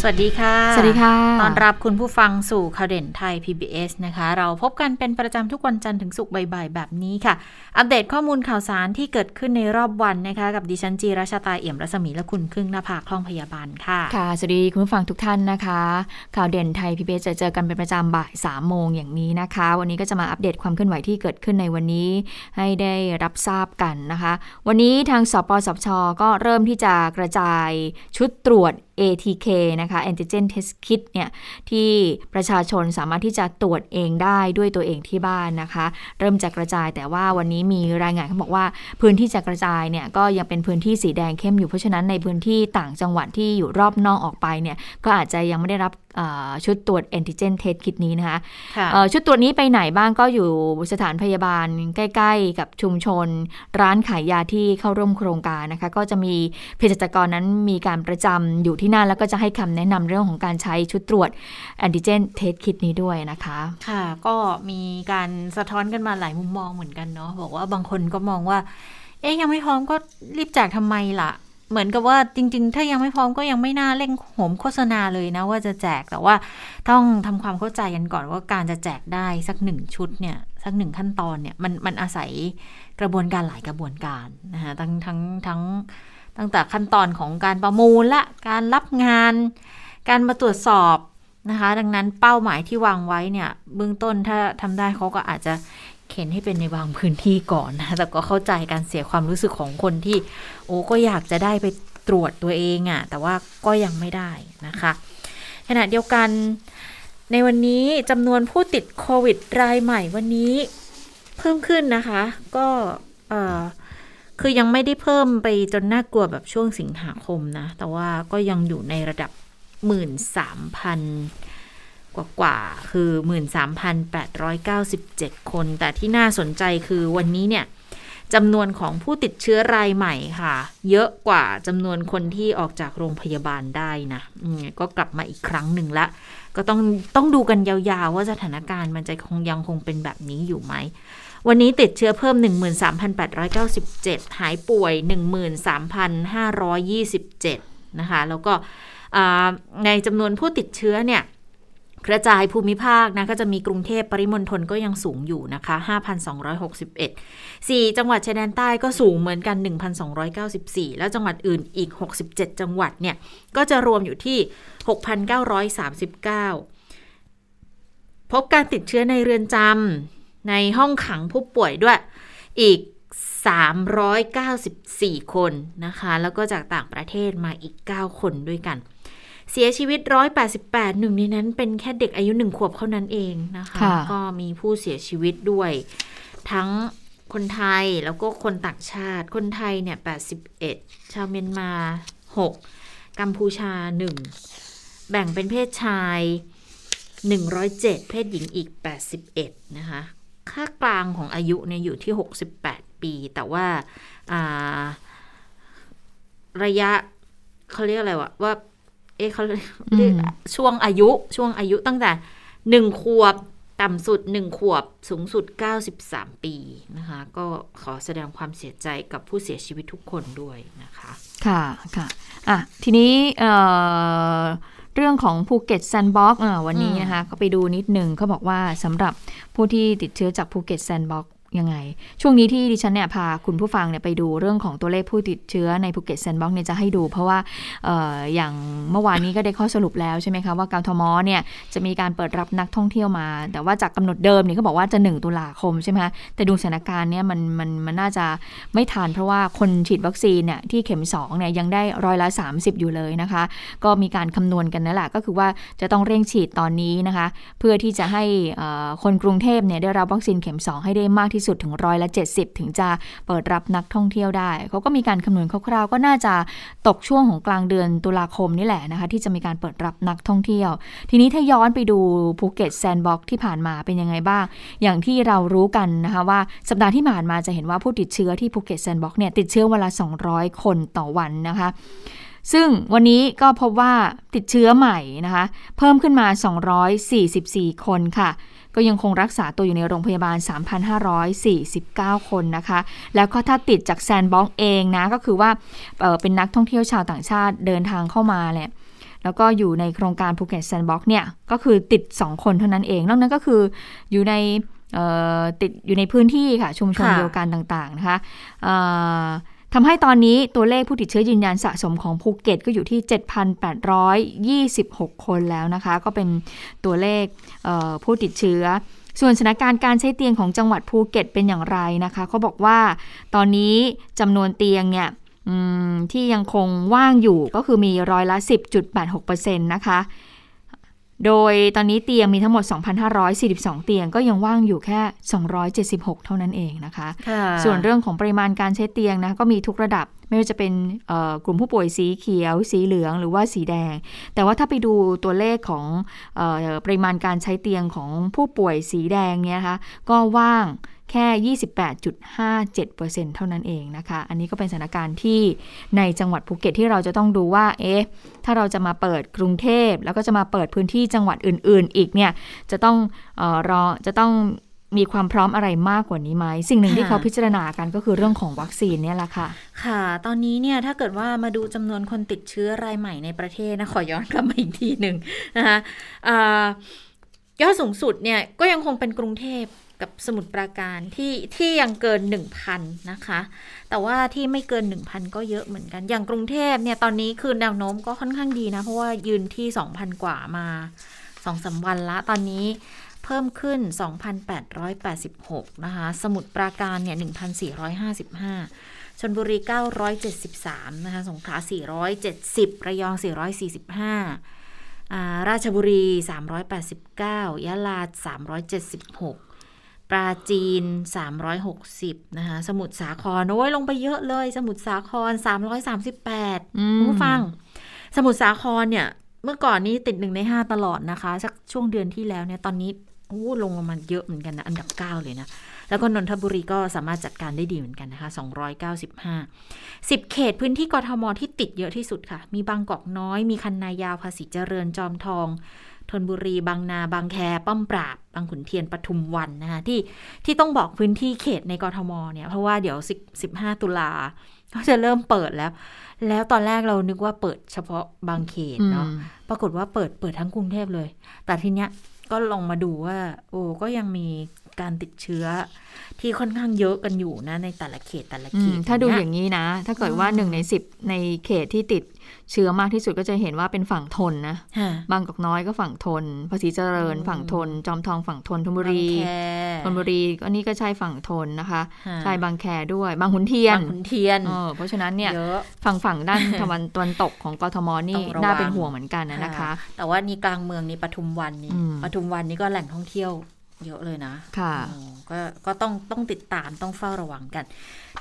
สวัสดีค่ะ สวัสดีค่ะ ตอนรับคุณผู้ฟังสู่ข่าวเด่นไทย PBS นะคะ เราพบกันเป็นประจำทุกวันจันทร์ถึงศุกร์บ่ายๆ แบบนี้ค่ะ อัปเดตข้อมูลข่าวสารที่เกิดขึ้นในรอบวันนะคะ กับดิฉันจีราชาตาเอี่ยมรัศมีและคุณครึ่งหน้าผาคล่องพยาบาลค่ะ ค่ะ สวัสดีคุณผู้ฟังทุกท่านนะคะ ข่าวเด่นไทย PBS จะเจอกันเป็นประจำบ่าย3โมงอย่างนี้นะคะ วันนี้ก็จะมาอัปเดตความเคลื่อนไหวที่เกิดขึ้นในวันนี้ ให้ได้รับทราบกันนะคะ วันนี้ทางสปสช ก็เริ่มที่จะกระจายชุดตรวจ ATK นะคะ Antigen Test Kit เนี่ยที่ประชาชนสามารถที่จะตรวจเองได้ด้วยตัวเองที่บ้านนะคะ เริ่มจะกระจายแต่ว่าวันนี้มีรายงานเขาบอกว่าพื้นที่จะกระจายเนี่ยก็ยังเป็นพื้นที่สีแดงเข้มอยู่เพราะฉะนั้นในพื้นที่ต่างจังหวัดที่อยู่รอบนอกออกไปเนี่ยก็อาจจะยังไม่ได้รับชุดตรวจ Antigen Test Kit นี้นะคะค่ะชุดตรวจนี้ไปไหนบ้างก็อยู่สถานพยาบาลใกล้ ๆ กับชุมชน ร้านขายยาที่เข้าร่วมโครงการนะคะ ก็จะมีเภสัชกรนั้นมีการประจำอยู่ที่นั่นแล้วก็จะให้คำแนะนำเรื่องของการใช้ชุดตรวจแอนติเจนเทสคิดนี้ด้วยนะคะ ค่ะ ก็มีการสะท้อนกันมาหลายมุมมองเหมือนกันเนาะบอกว่าบางคนก็มองว่าเอ๊ยยังไม่พร้อมก็รีบแจกทำไมล่ะ เหมือนกับว่าจริง ๆ ถ้ายังไม่พร้อมก็ยังไม่น่าเร่งโหมโฆษณาเลยนะ ว่าจะแจกแต่ว่าต้องทำความเข้าใจกันก่อนว่าการจะแจกได้สักหนึ่งชุดเนี่ยสักหนึ่งขั้นตอนเนี่ยมันมันอาศัยกระบวนการหลายกระบวนการนะคะทั้งทั้งทั้งตั้งแต่ขั้นตอนของการประมูลละการรับงาน การมาตรวจสอบนะคะ ดังนั้นเป้าหมายที่วางไว้เนี่ยเบื้องต้นถ้าทำได้เขาก็อาจจะ เข็นให้เป็นในบางพื้นที่ก่อนนะแต่ก็เข้าใจการเสียความรู้สึกของคนที่ โอ้ก็อยากจะได้ไปตรวจตัวเองอะ่ะ แต่ว่าก็ยังไม่ได้นะคะ ขณะเดียวกันในวันนี้จำนวนผู้ติดโควิดรายใหม่วันนี้เพิ่มขึ้นนะคะ ก็เอ่อคือยังไม่ได้เพิ่มไปจนน่ากลัวแบบช่วงสิงหาคมนะ แต่ว่าก็ยังอยู่ในระดับหมื่นสามพัน กว่ากว่าคือหมื่นสามพันแปดร้อยเก้าสิบเจ็ดคน แต่ที่น่าสนใจคือวันนี้เนี่ยจำนวนของผู้ติดเชื้อรายใหม่ค่ะ เยอะกว่าจำนวนคนที่ออกจากโรงพยาบาลได้นะก็กลับมาอีกครั้งหนึ่งละ ก็ต้องต้องดูกันยาวๆ ว่าสถานการณ์มันจะคงยังคงเป็นแบบนี้อยู่ไหม วันนี้ติดเชื้อเพิ่ม 13,897 หายป่วย 13,527 นะคะ แล้วก็ในจำนวนผู้ติดเชื้อเนี่ย กระจายภูมิภาคนะก็จะมีกรุงเทพปริมณฑลก็ยังสูงอยู่นะคะ 5,261 4 จังหวัดชายแดนใต้ก็สูงเหมือนกัน 1,294 แล้วจังหวัดอื่นอีก 67 จังหวัดเนี่ย ก็จะรวมอยู่ที่ 6,939 พบการติดเชื้อในเรือนจำในห้องขังผู้ป่วยด้วยอีก 394 คนนะคะ แล้วก็จากต่างประเทศมาอีก 9 คนด้วยกัน เสียชีวิต 188 หนึ่งในนั้นเป็นแค่เด็กอายุหนึ่งขวบเท่านั้นเองนะคะค่ะก็มีผู้เสียชีวิตด้วย ทั้งคนไทยแล้วก็คนต่างชาติ คนไทยเนี่ย 81 ชาวเมียนมา 6 กัมพูชา 1 แบ่งเป็นเพศชาย 107 เพศหญิงอีก 81 นะคะ ค่ากลางของอายุเนี่ยอยู่ที่ 68 ปี แต่ว่าอ่าระยะเขาเรียกอะไรวะว่า เอ๊ะเขาเรียกอืมช่วงอายุช่วงอายุตั้งแต่หนึ่งขวบต่ำสุดหนึ่งขวบสูงสุด 93 ปีนะคะ ก็ขอแสดงความเสียใจกับผู้เสียชีวิตทุกคนด้วยนะคะ ค่ะค่ะอะ ทีนี้เอ่อเรื่องของภูเก็ตแซนด์บ็อกซ์วันนี้อืมนะคะก็ไปดูนิดหนึ่งเขาบอกว่าสำหรับผู้ที่ติดเชื้อจากภูเก็ตแซนด์บ็อกซ์ ยังไง ช่วงนี้ที่ดิฉันเนี่ยพาคุณผู้ฟังเนี่ยไปดูเรื่องของตัวเลขผู้ติดเชื้อในภูเก็ตแซนด์บ็อกซ์เนี่ยจะให้ดู เพราะว่าอออย่างเมื่อวานนี้ก็ได้ข้อสรุปแล้วใช่ไหมคะว่ากทม.เนี่ยจะมีการเปิดรับนักท่องเที่ยวมา แต่ว่าจากกำหนดเดิมเนี่ยเขาบอกว่าจะ 1 ตุลาคมใช่ไหมคะแต่ดูสถานการณ์เนี่ยมันมันมันน่าจะไม่ทันเพราะว่าคนฉีดวัคซีนเนี่ยที่เข็ม2เนี่ยยังได้ร้อยละ 30 อยู่เลยนะคะ ก็มีการคำนวณกันนั่นแหละก็คือว่าจะต้องเร่งฉีดตอนนี้นะคะ เพื่อที่จะให้คนกรุงเทพเนี่ยได้รับวัคซีนเข็ม 2 ให้ได้มากที่สุดถึงร้อยละ70 ถึงจะเปิดรับนักท่องเที่ยวได้ เขาก็มีการคำนวณคร่าวๆ ก็น่าจะตกช่วงของกลางเดือนตุลาคมนี่แหละนะคะ ที่จะมีการเปิดรับนักท่องเที่ยว ทีนี้ถ้าย้อนไปดูภูเก็ตแซนด์บ็อกซ์ที่ผ่านมาเป็นยังไงบ้าง อย่างที่เรารู้กันนะคะว่าสัปดาห์ที่ผ่านมาจะเห็นว่าผู้ติดเชื้อที่ภูเก็ตแซนด์บ็อกซ์เนี่ยติดเชื้อวันละ 200 คนต่อวันนะคะซึ่งวันนี้ก็พบว่าติดเชื้อใหม่นะคะ เพิ่มขึ้นมา 244 คนค่ะ ก็ยังคงรักษาตัวอยู่ในโรงพยาบาล 3,549 คนนะคะ แล้วก็ถ้าติดจากแซนด์บ็อกซ์เองนะ ก็คือว่าเเป็นนักท่องเที่ยวชาวต่างชาติเดินทางเข้ามาแหละแล้วก็อยู่ในโครงการภูเก็ตแซนด์บ็อกซ์เนี่ย ก็คือติด 2 คนเท่านั้นเอง นอกนั้นก็คืออยู่ในติดอยู่ในพื้นที่ค่ะ ชุมชนเดียวกันต่างๆนะคะ ทำให้ตอนนี้ตัวเลขผู้ติดเชื้อยืนยันสะสมของภูเก็ตก็อยู่ที่ 7,826 คนแล้วนะคะ ก็เป็นตัวเลขผู้ติดเชื้อ ส่วนสถานการณ์การใช้เตียงของจังหวัดภูเก็ตเป็นอย่างไรนะคะเขาบอกว่าตอนนี้จำนวนเตียงเนี่ยที่ยังคงว่างอยู่ก็คือมีร้อยละ 10.86%นะคะ โดยตอนนี้เตียงมีทั้งหมด 2,542 เตียงก็ยังว่างอยู่แค่ 276 เท่านั้นเองนะคะ ส่วนเรื่องของปริมาณการใช้เตียงนะก็มีทุกระดับไม่ว่าจะเป็นกลุ่มผู้ป่วยสีเขียว สีเหลืองหรือว่าสีแดง แต่ว่าถ้าไปดูตัวเลขของอปริมาณการใช้เตียงของผู้ป่วยสีแดงเนี่ยนะคะก็ว่าง แค่ 28.57%เท่านั้นเองนะคะ อันนี้ก็เป็นสถานการณ์ที่ในจังหวัดภูเก็ตที่เราจะต้องดูว่า เอ๊ะ ถ้าเราจะมาเปิดกรุงเทพ แล้วก็จะมาเปิดพื้นที่จังหวัดอื่น ๆ อีกเนี่ย จะต้องออรอ จะต้องมีความพร้อมอะไรมากกว่านี้ไหม สิ่งหนึ่งที่เขาพิจารณากันก็คือเรื่องของวัคซีนเนี่ยแหละค่ะ ค่ะ ตอนนี้เนี่ยถ้าเกิดว่ามาดูจำนวนคนติดเชื้อรายใหม่ในประเทศนะขอย้อนกลับมาอีกทีหนึ่งนะคะยอดสูงสุดเนี่ยก็ยังคงเป็นกรุงเทพ กับสมุดปราการที่ที่ยังเกิน 1,000 นะคะ แต่ว่าที่ไม่เกิน 1,000 ก็เยอะเหมือนกัน อย่างกรุงเทพเนี่ยตอนนี้คือแนวโน้มก็ค่อนข้างดีนะ เพราะว่ายืนที่ 2,000 กว่ามา2อสวันละ ตอนนี้เพิ่มขึ้น 2,886 นะคะ สมุดปราการเนี่ย 1,455ชนบุรี 973 นะคะ สงขลา 470 ระยอง 445ราชบุรี 389 ยะลา 376 ปราจีน 360 นะคะ สมุทรสาครโอ้ยลงไปเยอะเลย สมุทรสาคร 338ผู้ฟัง สมุทรสาครเนี่ย เมื่อก่อนนี้ติดหนึ่งในห้าตลอดนะคะ สักช่วงเดือนที่แล้วเนี่ย ตอนนี้โอ้ลงมาเยอะเหมือนกันนะ อันดับ 9 เลยนะ แล้วก็นนทบุรีก็สามารถจัดการได้ดีเหมือนกันนะคะ 295 10 เขตพื้นที่กทมที่ติดเยอะที่สุดค่ะ มีบางกอกน้อย มีคันนายาวภาษีเจริญจอมทอง ธนบุรี บางนา บางแค ป้อมปราบ บางขุนเทียนปทุมวันนะคะที่ที่ต้องบอกพื้นที่เขตในกรทมเนี่ย เพราะว่าเดี๋ยว15ตุลาเขาจะเริ่มเปิดแล้ว แล้วตอนแรกเรานึกว่าเปิดเฉพาะบางเขตเนาะ ปรากฏว่าเปิดเปิดทั้งกรุงเทพเลย แต่ทีเนี้ยก็ลองมาดูว่า โอ้ก็ยังมีการติดเชื้อที่ค่อนข้างเยอะกันอยู่นะ ในแต่ละเขตแต่ละเขต ถ้าดูอย่างนี้นะ ถ้าเกิดว่าหนึ่งในสิบในเขตที่ติด เชื้อมากที่สุดก็จะเห็นว่าเป็นฝั่งทนนะ บางกอกน้อยก็ฝั่งทน ภาษีเจริญฝั่งทน จอมทองฝั่งทนธนบุรีธนบุรีอันนี้ก็ใช่ฝั่งทนนะคะ ใช่บางแคด้วย บางขุนเทียนบางขุนเทียน เพราะฉะนั้นเนี่ยฝั่งฝั่งด้านตะวันตะวันตกของกทมนี่น่าเป็นห่วงเหมือนกันนะคะ แต่ว่านี่กลางเมืองนี่ปทุมวันนี่ปทุมวันนี่ก็แหล่งท่องเที่ยวเยอะเลยนะ ค่ะก็ก็ต้องต้องติดตามต้องเฝ้าระวังกัน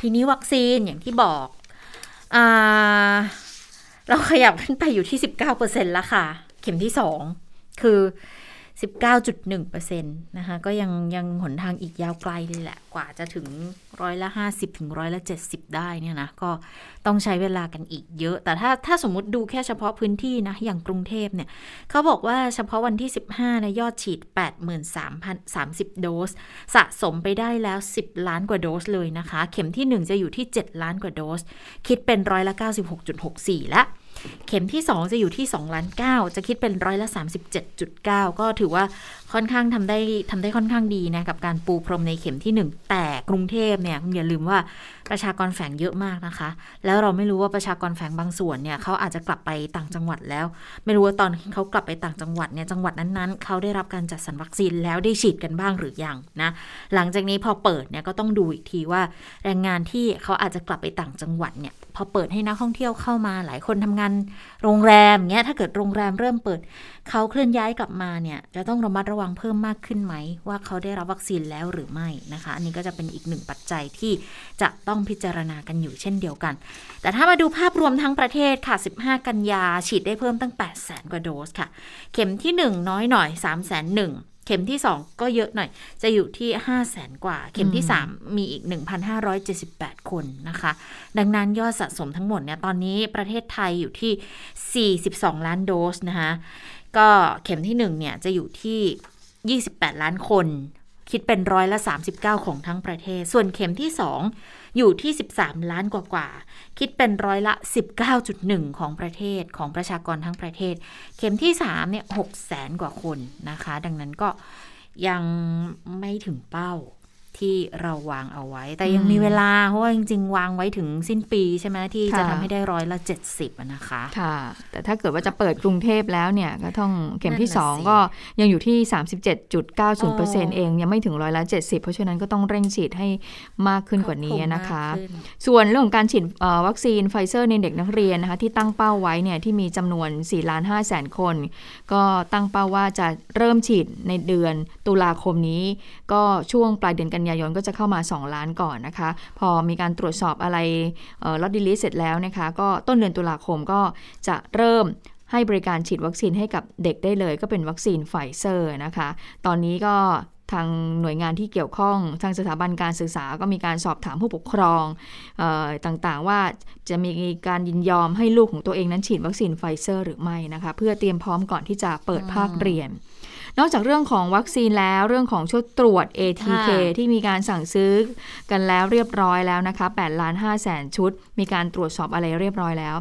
ทีนี้วัคซีนอย่างที่บอกอ่า เราขยับขึ้นไปอยู่ที่ 19%แล้วค่ะ เข็มที่ 2 คือ 19.1%นะคะก็ยังยังหนทางอีกยาวไกลเลยแหละ กว่าจะถึงร้อยละ 50 ถึงร้อยละ 70 ได้เนี่ยนะก็ต้องใช้เวลากันอีกเยอะ แต่ถ้าถ้าสมมติดูแค่เฉพาะพื้นที่นะ อย่างกรุงเทพเนี่ยเขาบอกว่าเฉพาะวันที่ 15นะยอดฉีด 83,030 โดส สะสมไปได้แล้ว 10 ล้านกว่าโดสเลยนะคะ เข็มที่ 1 จะอยู่ที่ 7 ล้านกว่าโดส คิดเป็นร้อยละ 96.64และ เข็มที่ 2 จะอยู่ที่2ล้าน9จะคิดเป็นร้อยละ 37.9 ก็ถือว่าค่อนข้างทำได้ทำได้ค่อนข้างดีนะกับการปูพรมในเข็มที่ 1 แต่กรุงเทพเนี่ยคุณอย่าลืมว่า ประชากรแฝงเยอะมากนะคะ แล้วเราไม่รู้ว่าประชากรแฝงบางส่วนเนี่ยเขาอาจจะกลับไปต่างจังหวัดแล้ว ไม่รู้ว่าตอนเขากลับไปต่างจังหวัดเนี่ยจังหวัดนั้นๆเขาได้รับการจัดสรรวัคซีนแล้วได้ฉีดกันบ้างหรือยังนะหลังจากนี้พอเปิดเนี่ยก็ต้องดูอีกทีว่าแรงงานที่เขาอาจจะกลับไปต่างจังหวัดเนี่ยพอเปิดให้นักท่องเที่ยวเข้ามาหลายคนทำงานโรงแรมเงี้ยถ้าเกิดโรงแรมเริ่มเปิดเขาเคลื่อนย้ายกลับมาเนี่ยจะต้องระมัดระวังเพิ่มมากขึ้นไหม ว่าเขาได้รับวัคซีนแล้วหรือไม่นะคะ อันนี้ก็จะเป็นอีกหนึ่งปัจจัยที่จะต้องพิจารณากันอยู่เช่นเดียวกัน แต่ถ้ามาดูภาพรวมทั้งประเทศค่ะ 15 กันยาฉีดได้เพิ่มตั้ง 8 0 0 0 0 0 กว่าโดสค่ะ เข็มที่ 1 น้อยหน่อย 3 0 0 0 0 0เข็มที่ 2 ก็เยอะหน่อย จะอยู่ที่ 5 0 0แสนกว่า เข็มที่ 3 มีอีก 1,578 คนนะคะ ดังนั้นยอดสะสมทั้งหมดเนี่ยตอนนี้ประเทศไทยอยู่ที่ 42 ล้านโดสนะคะก็เข็มที่ 1 เนี่ยจะอยู่ที่ 28 ล้านคน คิดเป็นร้อยละ 39 ของทั้งประเทศ ส่วนเข็มที่ 2 อยู่ที่ 13 ล้านกว่ากว่าๆคิดเป็นร้อยละ 19.1 ของประเทศของประชากรทั้งประเทศ เข็มที่3เนี่ย6แสนกว่าคนนะคะ ดังนั้นก็ยังไม่ถึงเป้า ที่เราวางเอาไว้ แต่ยังมีเวลา เพราะว่าจริง ๆ วางไว้ถึงสิ้นปีใช่ไหมที่จะค่ะทำให้ได้ร้อยละ 70อะนะคะค่ะ แต่ถ้าเกิดว่าจะเปิดกรุงเทพแล้วเนี่ย ก็ต้องเข็มที่นั่นน่ะสิ2ก็ยังอยู่ที่ 37.90%อ๋อเอง ยังไม่ถึงร้อยละ 70 เพราะฉะนั้นก็ต้องเร่งฉีดให้มากขึ้นกว่านี้นะคะครอบคลุมมากขึ้นส่วนเรื่องของการฉีดเอ่อวัคซีนไฟเซอร์ในเด็กนักเรียนนะคะที่ตั้งเป้าไว้เนี่ยที่มีจำนวน4ล้าน5แสนคน ก็ตั้งเป้าว่าจะเริ่มฉีดในเดือนตุลาคมนี้ ก็ช่วงปลายเดือนกันยายนก็จะเข้ามา 2 ล้านก่อนนะคะ พอมีการตรวจสอบอะไร lot release เสร็จแล้วนะคะ ก็ต้นเดือนตุลาคมก็จะเริ่มให้บริการฉีดวัคซีนให้กับเด็กได้เลย ก็เป็นวัคซีนไฟเซอร์นะคะ ตอนนี้ก็ทางหน่วยงานที่เกี่ยวข้อง ทางสถาบันการศึกษาก็มีการสอบถามผู้ปกครองออต่างๆ ว่าจะมีการยินยอมให้ลูกของตัวเองนั้นฉีดวัคซีนไฟเซอร์หรือไม่นะคะ เพื่อเตรียมพร้อมก่อนที่จะเปิดภาคเรียน นอกจากเรื่องของวัคซีนแล้วเรื่องของชุดตรวจ ATK ค่ะที่มีการสั่งซื้อกันแล้วเรียบร้อยแล้วนะคะ8ล้าน5แสนชุด มีการตรวจสอบอะไรเรียบร้อยแล้ว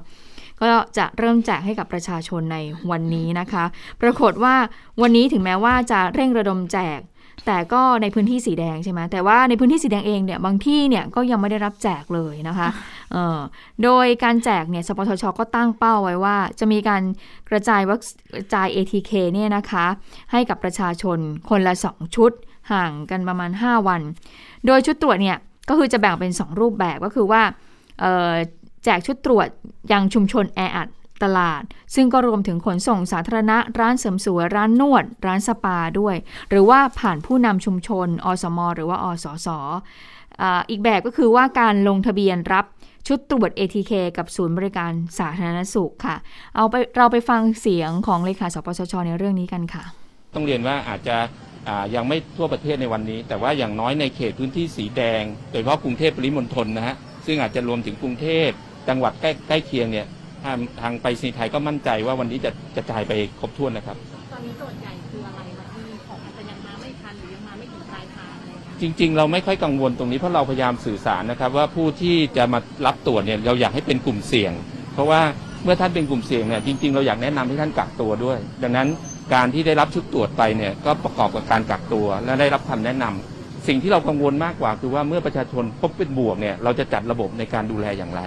ก็จะเริ่มแจกให้กับประชาชนในวันนี้นะคะ ปรากฏว่าวันนี้ถึงแม้ว่าจะเร่งระดมแจก แต่ก็ในพื้นที่สีแดงใช่ไหมแต่ว่าในพื้นที่สีแดงเองเนี่ยบางที่เนี่ยก็ยังไม่ได้รับแจกเลยนะคะเออโดยการแจกเนี่ยสปทชก็ตั้งเป้าไว้ว่า จะมีการกระจายวัคกระจาย ATK เนี่ยนะคะ ให้กับประชาชนคนละ 2 ชุดห่างกันประมาณ 5 วัน โดยชุดตรวจเนี่ยก็คือจะแบ่งเป็น 2 รูปแบบก็คือว่าเอ่อแจกชุดตรวจยังชุมชนแออัด ตลาด ซึ่งก็รวมถึงขนส่งสาธารณะ ร้านเสริมสวย ร้านนวด ร้านสปาด้วย หรือว่าผ่านผู้นำชุมชน อสม หรือว่าอสสออีกแบบก็คือว่าการลงทะเบียนรับชุดตรวจ ATK กับศูนย์บริการสาธารณสุขค่ะ เอาไปเราไปฟังเสียงของเลขาสปสชในเรื่องนี้กันค่ะ ต้องเรียนว่าอาจจะยังไม่ทั่วประเทศในวันนี้ แต่ว่าอย่างน้อยในเขตพื้นที่สีแดง โดยเฉพาะกรุงเทพปริมณฑลนะฮะซึ่งอาจจะรวมถึงกรุงเทพจังหวัดใกล้ใกล้เคียงเนี่ย ทางทางไปรษณีย์ไทยก็มั่นใจว่าวันนี้จะกระจายไปครบถ้วนนะครับ ตอนนี้โจทย์ใหญ่คืออะไรวะที่ของอาจจะยังมาไม่ทันหรือยังมาไม่ถึงปลายทางอะไรอย่างเงี้ยจริง ๆ เราไม่ค่อยกังวลตรงนี้เพราะเราพยายามสื่อสารนะครับ ว่าผู้ที่จะมารับตรวจเนี่ยเราอยากให้เป็นกลุ่มเสี่ยง เพราะว่าเมื่อท่านเป็นกลุ่มเสี่ยงเนี่ยจริง ๆ เราอยากแนะนำให้ท่านกักตัวด้วย ดังนั้นการที่ได้รับชุดตรวจไปเนี่ยก็ประกอบกับการกักตัวและได้รับคำแนะนำสิ่งที่เรากังวลมากกว่าคือว่าเมื่อประชาชนพบเป็นบวกเนี่ยเราจะจัดระบบในการดูแลอย่างไร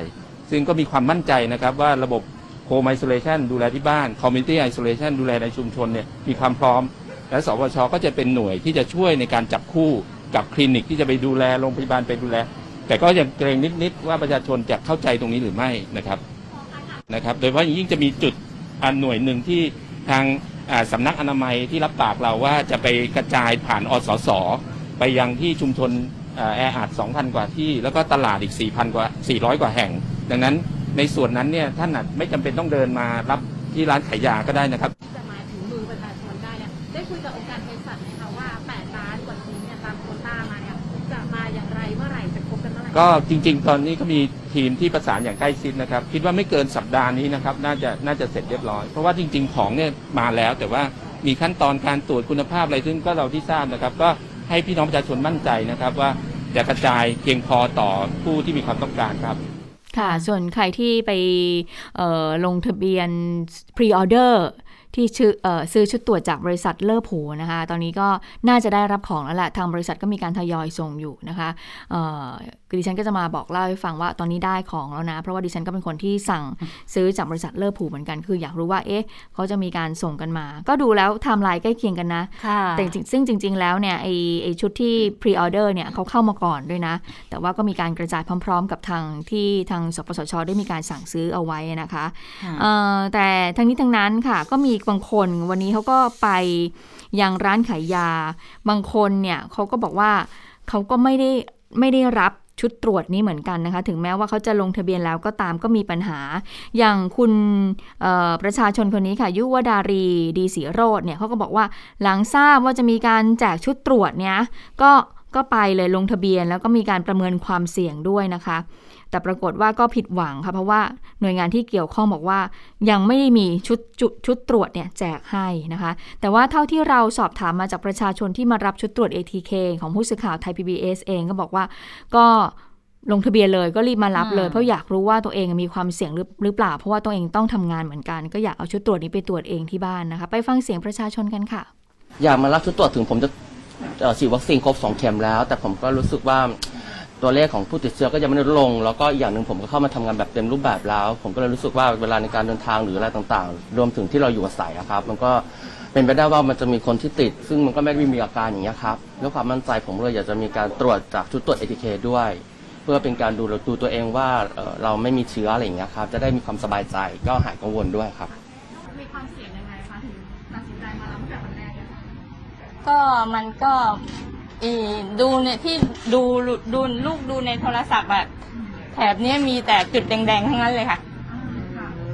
ซึ่งก็มีความมั่นใจนะครับว่าระบบ Home Isolation ดูแลที่บ้าน Community Isolation ดูแลในชุมชนเนี่ยมีความพร้อม และสวชก็จะเป็นหน่วยที่จะช่วยในการจับคู่กับคลินิกที่จะไปดูแลโรงพยาบาลไปดูแล แต่ก็ยังเกรงนิดๆว่าประชาชนจะเข้าใจตรงนี้หรือไม่นะครับนะครับ โดยเฉพาะอย่างยิ่งจะมีจุดอันหน่วยหนึ่งที่ทางสำนักอนามัยที่รับปากเราว่าจะไปกระจายผ่านอสสไปยังที่ชุมชนแออัด2,000 กว่าที่ แล้วก็ตลาดอีก 4,000 กว่า 400 กว่าแห่ง ดังนั้นในส่วนนั้นเนี่ยท่านอาจไม่จำเป็นต้องเดินมารับที่ร้านขายยาก็ได้นะครับ ที่จะมาถึงมือประชาชนได้เนี่ยได้คุยกับองค์การเภสัชไหมคะว่า8ล้านกว่าชิ้นเนี่ยตามโควต้ามาเนี่ยจะมาอย่างไรเมื่อไหร่จะครบกันเมื่อไหร่ก็จริง ๆ ตอนนี้ก็มีทีมที่ประสานอย่างใกล้ชิดนะครับ คิดว่าไม่เกินสัปดาห์นี้นะครับน่าจะน่าจะเสร็จเรียบร้อย เพราะว่าจริง ๆ ของเนี่ยมาแล้ว แต่ว่ามีขั้นตอนการตรวจคุณภาพอะไรซึ่งก็เราที่ทราบนะครับ ก็ให้พี่น้องประชาชนมั่นใจนะครับว่าจะกระจายเพียงพอต่อผู้ที่มีความต้องการครับ ค่ะ ส่วนใครที่ไปลงทะเบียน pre-order อซื้อชุดตรวจจากบริษัทเลอร์ผูนะคะ ตอนนี้ก็น่าจะได้รับของแล้วแหละทางบริษัทก็มีการทยอยส่งอยู่นะคะเอ่อดิฉันก็จะมาบอกเล่าให้ฟังว่าตอนนี้ได้ของแล้วนะ เพราะว่าดิฉันก็เป็นคนที่สั่งซื้อจากบริษัทเลอร์ผูเหมือนกัน คืออยากรู้ว่าเอ๊ะเขาจะมีการส่งกันมา ก็ดูแล้วไทม์ไลน์ใกล้เคียงกันนะค่ะแต่จริงซึ่งจริง ๆ แล้วเนี่ยไอไอชุดที่ pre order เนี่ยเขาเข้ามาก่อนด้วยนะ แต่ว่าก็มีการกระจายพร้อม ๆ กับทางที่ทางสปสชได้มีการสั่งซื้อเอาไว้นะคะค่ะเอ่อแต่ทั้งนี้ทั้งนั้นค่ะก็มีบางคน วันนี้เขาก็ไปยังร้านขายยา บางคนเนี่ยเขาก็บอกว่าเขาก็ไม่ได้ไม่ได้รับชุดตรวจนี้เหมือนกันนะคะ ถึงแม้ว่าเขาจะลงทะเบียนแล้วก็ตามก็มีปัญหา อย่างคุณประชาชนคนนี้ค่ะ ยุวดารีดีสีโรดเนี่ยเขาก็บอกว่าหลังทราบว่าจะมีการแจกชุดตรวจเนี่ยก็ก็ไปเลยลงทะเบียนแล้วก็มีการประเมินความเสี่ยงด้วยนะคะ แต่ปรากฏว่าก็ผิดหวังค่ะเพราะว่าหน่วยงานที่เกี่ยวข้องบอกว่า ยังไม่ได้มีชุดจุดชุดตรวจเนี่ยแจกให้นะคะ แต่ว่าเท่าที่เราสอบถามมาจากประชาชนที่มารับชุดตรวจ ATK ของผู้สื่อข่าวไทย PBS เองก็บอกว่าก็ลงทะเบียนเลยก็รีบมารับเลย เพราะอยากรู้ว่าตัวเองมีความเสี่ยงหรือเปล่า เพราะว่าตัวเองต้องทำงานเหมือนกัน ก็อยากเอาชุดตรวจนี้ไปตรวจเองที่บ้านนะคะ ไปฟังเสียงประชาชนกันค่ะ อยากมารับชุดตรวจถึงผมจะฉีดวัคซีนครบสองเข็มแล้ว แต่ผมก็รู้สึกว่า ตัวเลขของผู้ติดเชื้อก็ยังไม่ลดลง แล้วก็อย่างหนึ่งผมก็เข้ามาทำงานแบบเต็มรูปแบบแล้ว ผมก็เลยรู้สึกว่าเวลาในการเดินทางหรืออะไรต่างๆ รวมถึงที่เราอยู่อาศัยครับ มันก็เป็นไปได้ว่ามันจะมีคนที่ติด ซึ่งมันก็ไม่ได้มีอาการอย่างนี้ครับด้วยความมั่นใจผมเลยอยากจะมีการตรวจจากชุดตรวจเอทีเคด้วย เพื่อเป็นการดูดูตัวเองว่าเราไม่มีเชื้ออะไรอย่างเงี้ยครับ จะได้มีความสบายใจก็หายกังวลด้วยครับ มีความเสี่ยงยังไงคะถึงตัดสินใจมารับตั้งแต่วันแรกก็มันก็ อดูเนี่ยที่ดูดูลูกดูในโทรศัพท์อะแถบนี้มีแต่จุดแดงๆทั้งนั้นเลยค่ะ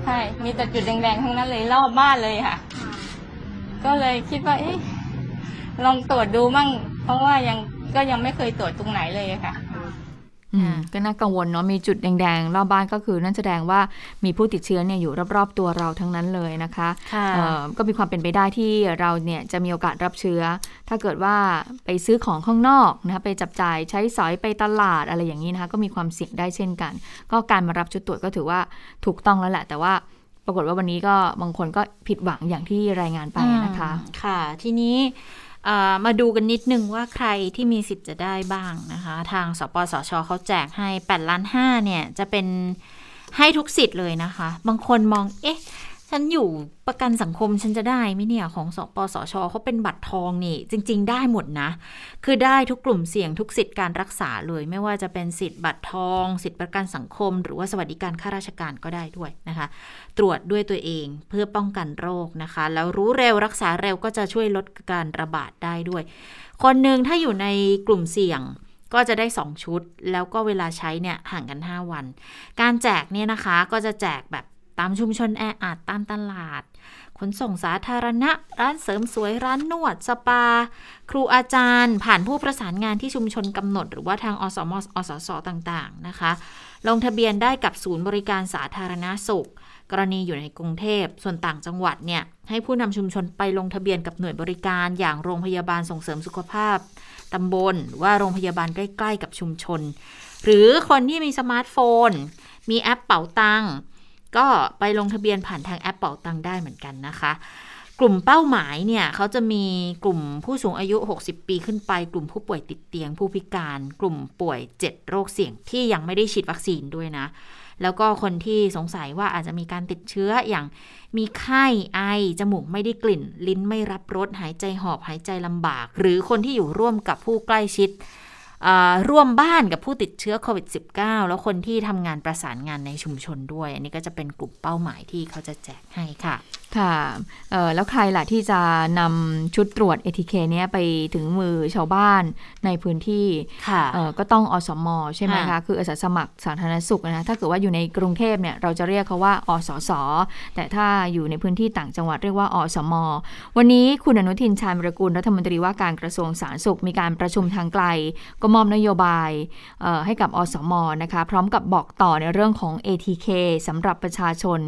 ใช่ มีแต่จุดแดงๆทั้งนั้นเลยรอบบ้านเลยค่ะ ก็เลยคิดว่า เอ๊ะลองตรวจดูมั่งเพราะว่ายังก็ยังไม่เคยตรวจตรงไหนเลยค่ะ ก็น่ากังวลเนาะมีจุดแดงๆ รอบบ้านก็คือนั่นแสดงว่ามีผู้ติดเชื้อเนี่ยอยู่รอบๆตัวเราทั้งนั้นเลยนะคะก็มีความเป็นไปได้ที่เราเนี่ยจะมีโอกาสรับเชื้อ ถ้าเกิดว่าไปซื้อของข้างนอกนะคะไปจับจ่ายใช้สอยไปตลาดอะไรอย่างนี้นะคะก็มีความเสี่ยงได้เช่นกัน ก็การมารับชุดตรวจก็ถือว่าถูกต้องแล้วแหละ แต่ว่าปรากฏว่าวันนี้ก็บางคนก็ผิดหวังอย่างที่รายงานไปนะคะ ค่ะ ทีนี้ มาดูกันนิดนึงว่าใครที่มีสิทธิ์จะได้บ้างนะคะ ทางสปสชเขาแจกให้8ล้าน5เนี่ย จะเป็นให้ทุกสิทธิ์เลยนะคะ บางคนมองเอ๊ะ ฉันอยู่ประกันสังคมฉันจะได้ไหมเนี่ยของสปสชเขาเป็นบัตรทองนี่ จริง ๆ ได้หมดนะ คือได้ทุกกลุ่มเสี่ยงทุกสิทธิ์การรักษาเลย ไม่ว่าจะเป็นสิทธิ์บัตรทอง สิทธิ์ประกันสังคม หรือว่าสวัสดิการข้าราชการก็ได้ด้วยนะคะ ตรวจด้วยตัวเองเพื่อป้องกันโรคนะคะ แล้วรู้เร็วรักษาเร็วก็จะช่วยลดการระบาดได้ด้วย คนหนึ่งถ้าอยู่ในกลุ่มเสี่ยงก็จะได้ 2 ชุด แล้วก็เวลาใช้เนี่ยห่างกัน 5 วัน การแจกเนี่ยนะคะก็จะแจกแบบ ตามชุมชนแออัดตามตลาด ขนส่งสาธารณะ ร้านเสริมสวยร้านนวด สปา ครูอาจารย์ ผ่านผู้ประสานงานที่ชุมชนกำหนด หรือว่าทางอสมอสสต่างๆนะคะ ลงทะเบียนได้กับศูนย์บริการสาธารณสุข กรณีอยู่ในกรุงเทพส่วนต่างจังหวัดเนี่ยให้ผู้นำชุมชนไปลงทะเบียนกับหน่วยบริการอย่างโรงพยาบาลส่งเสริมสุขภาพตำบลว่าโรงพยาบาลใกล้ ๆ กับชุมชน หรือคนที่มีสมาร์ทโฟน มีแอปเป๋าตังค์ ก็ไปลงทะเบียนผ่านทางแอปเป๋าตังได้เหมือนกันนะคะ กลุ่มเป้าหมายเนี่ยเขาจะมีกลุ่มผู้สูงอายุ 60 ปีขึ้นไป กลุ่มผู้ป่วยติดเตียง ผู้พิการ กลุ่มป่วย 7 โรคเสี่ยงที่ยังไม่ได้ฉีดวัคซีนด้วยนะ แล้วก็คนที่สงสัยว่าอาจจะมีการติดเชื้ออย่างมีไข้ไอ จมูกไม่ได้กลิ่น ลิ้นไม่รับรสหายใจหอบหายใจลำบาก หรือคนที่อยู่ร่วมกับผู้ใกล้ชิด ร่วมบ้านกับผู้ติดเชื้อโควิด -19 แล้วคนที่ทำงานประสานงานในชุมชนด้วย อันนี้ก็จะเป็นกลุ่มเป้าหมายที่เขาจะแจกให้ค่ะค่ะแล้วใครล่ะที่จะนำชุดตรวจ ATK เนี้ยไปถึงมือชาวบ้านในพื้นที่ก็ต้องอสมใช่ไหมคะ คืออาสาสมัครสาธารณสุขนะถ้าเกิดว่าอยู่ในกรุงเทพเนี่ยเราจะเรียกเขาว่าอสส แต่ถ้าอยู่ในพื้นที่ต่างจังหวัดเรียกว่าอสม วันนี้คุณอนุทินชาญวรกูลรัฐมนตรีว่าการกระทรวงสาธารณสุขมีการประชุมทางไกล ก็มอบนโยบายให้กับอสมนะคะพร้อมกับบอกต่อในเรื่องของ ATK สำหรับประชาชน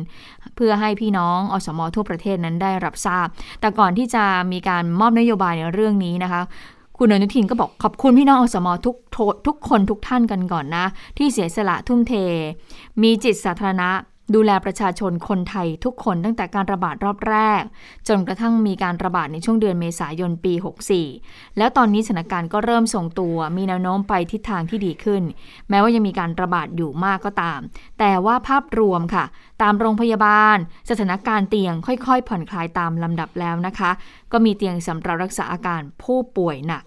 เพื่อให้พี่น้องอสมทั่วประเทศนั้นได้รับทราบ แต่ก่อนที่จะมีการมอบนโยบายในเรื่องนี้นะคะคุณอนุทินก็บอกขอบคุณพี่น้องอสมทุกทุกคนทุกท่านกันก่อนนะ ที่เสียสละทุ่มเท มีจิตสาธารณะ ดูแลประชาชนคนไทยทุกคนตั้งแต่การระบาดรอบแรก จนกระทั่งมีการระบาดในช่วงเดือนเมษายนปี 64 แล้วตอนนี้สถานการณ์ก็เริ่มทรงตัว มีแนวโน้มไปทิศทางที่ดีขึ้น แม้ว่ายังมีการระบาดอยู่มากก็ตาม แต่ว่าภาพรวมค่ะ ตามโรงพยาบาล สถานการณ์เตียงค่อยๆ ผ่อนคลายตามลำดับแล้วนะคะ ก็มีเตียงสำหรับรักษาอาการผู้ป่วยหนัก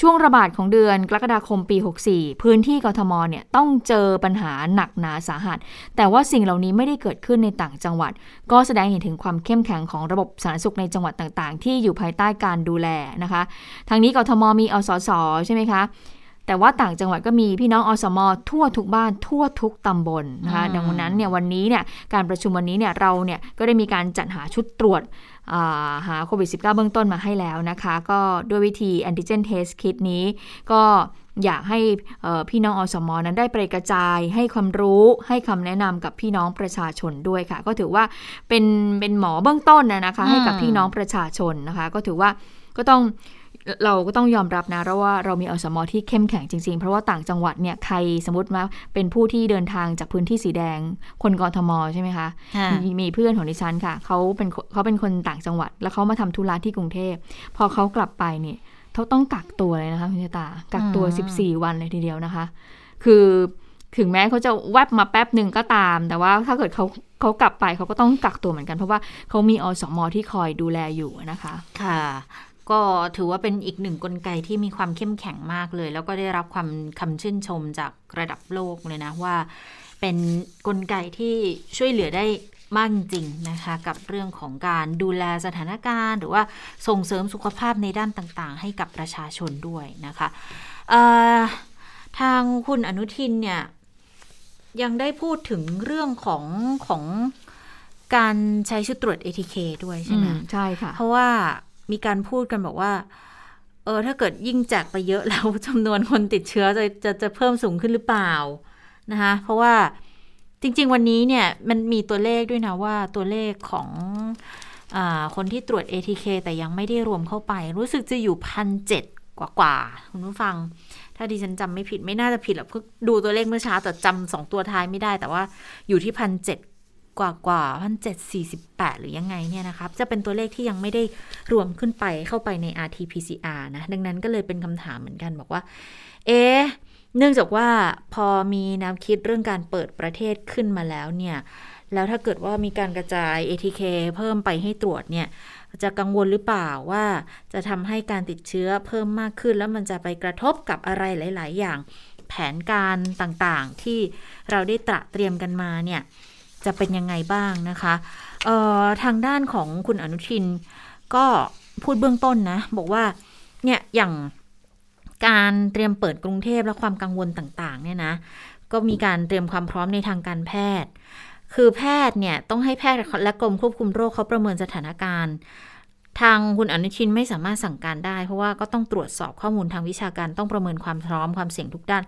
ช่วงระบาดของเดือนกรกฎาคมปี 64 พื้นที่กทมเนี่ยต้องเจอปัญหาหนักหนาสาหัส แต่ว่าสิ่งเหล่านี้ไม่ได้เกิดขึ้นในต่างจังหวัด ก็แสดงเห็นถึงความเข้มแข็งของระบบสาธารณสุขในจังหวัดต่างๆ ที่อยู่ภายใต้การดูแลนะคะ ทางนี้กทมมีอสสใช่ไหมคะแต่ว่าต่างจังหวัดก็มีพี่น้องอสมทั่วทุกบ้านทั่วทุกตำบลนะคะดังนั้นเนี่ยวันนี้เนี่ยการประชุมวันนี้เนี่ยเราเนี่ยก็ได้มีการจัดหาชุดตรวจ หาโควิด -19 เบื้องต้นมาให้แล้วนะคะ ก็ด้วยวิธี antigen test kit นี้ ก็อยากให้เอ่อพี่น้องอสมนั้นได้ไปกระจายให้ความรู้ให้คำแนะนำกับพี่น้องประชาชนด้วยค่ะ ก็ถือว่าเป็นเป็นหมอเบื้องต้นนะนะคะ ให้กับพี่น้องประชาชนนะคะ ก็ถือว่าก็ต้อง เราก็ต้องยอมรับนะเพราะว่าเรามีอสมที่เข้มแข็งจริง ๆ เพราะว่าต่างจังหวัดเนี่ยใครสมมติว่าเป็นผู้ที่เดินทางจากพื้นที่สีแดง คนกทมใช่ไหมคะค่ะมีมีเพื่อนของดิฉันค่ะเขาเป็นคนเขาเป็นคนต่างจังหวัด แล้วเขามาทำธุระที่กรุงเทพพอเขากลับไปเนี่ยเขาต้องกักตัวเลยนะคะคุณชะตากักตัวอืม14 วันเลยทีเดียวนะคะ คือถึงแม้เขาจะแวบมาแป๊บหนึ่งก็ตาม แต่ว่าถ้าเกิดเขาเขากลับไปเขาก็ต้องกักตัวเหมือนกัน เพราะว่าเขามีอสมที่คอยดูแลอยู่นะคะ ค่ะ ก็ถือว่าเป็นอีกหนึ่งกลไกที่มีความเข้มแข็งมากเลย แล้วก็ได้รับความคำชื่นชมจากระดับโลกเลยนะว่า เป็นกลไกที่ช่วยเหลือได้มากจริงๆนะคะกับเรื่องของการดูแลสถานการณ์ หรือว่าส่งเสริมสุขภาพในด้านต่างๆ ให้กับประชาชนด้วยนะคะเอ่อทางคุณอนุทินเนี่ยยังได้พูดถึงเรื่องของของการใช้ชุดตรวจ ATK ด้วยใช่ไหมอืมใช่ค่ะ เพราะว่า มีการพูดกันบอกว่า เออ ถ้าเกิดยิ่งแจกไปเยอะแล้วจำนวนคนติดเชื้อจะจะจะเพิ่มสูงขึ้นหรือเปล่านะคะเพราะว่าจริง ๆ วันนี้เนี่ยมันมีตัวเลขด้วยนะว่าตัวเลขของอาคนที่ตรวจ ATK แต่ยังไม่ได้รวมเข้าไป รู้สึกจะอยู่พันเจ็ดกว่ากว่าๆคุณผู้ฟัง ถ้าดิฉันจำไม่ผิดไม่น่าจะผิดหรอกเพิ่งดูตัวเลขเมื่อเช้าแต่จำสองตัวท้ายไม่ได้ แต่ว่าอยู่ที่พันเจ็ด กว่ากว่าพันเจ็ดสี่สิบแปดหรือยังไงเนี่ยนะครับจะเป็นตัวเลขที่ยังไม่ได้รวมขึ้นไปเข้าไปใน RT-PCR นะ ดังนั้นก็เลยเป็นคำถามเหมือนกันบอกว่า เอ๊เนื่องจากว่าพอมีแนวคิดเรื่องการเปิดประเทศขึ้นมาแล้วเนี่ย แล้วถ้าเกิดว่ามีการกระจาย ATK เพิ่มไปให้ตรวจเนี่ย จะกังวลหรือเปล่าว่าจะทำให้การติดเชื้อเพิ่มมากขึ้น แล้วมันจะไปกระทบกับอะไรหลาย ๆ อย่างแผนการต่างๆที่เราได้ตระเตรียมกันมาเนี่ย จะเป็นยังไงบ้างนะคะเอ่อทางด้านของคุณอนุทินก็พูดเบื้องต้นนะ บอกว่าเนี่ยอย่างการเตรียมเปิดกรุงเทพและความกังวลต่าง ๆ เนี่ยนะ ก็มีการเตรียมความพร้อมในทางการแพทย์ คือแพทย์เนี่ย ต้องให้แพทย์และกรมควบคุมโรคเขาประเมินสถานการณ์ ทางคุณอนุทินไม่สามารถสั่งการได้ เพราะว่าก็ต้องตรวจสอบข้อมูลทางวิชาการต้องประเมินความพร้อมความเสี่ยงทุกด้าน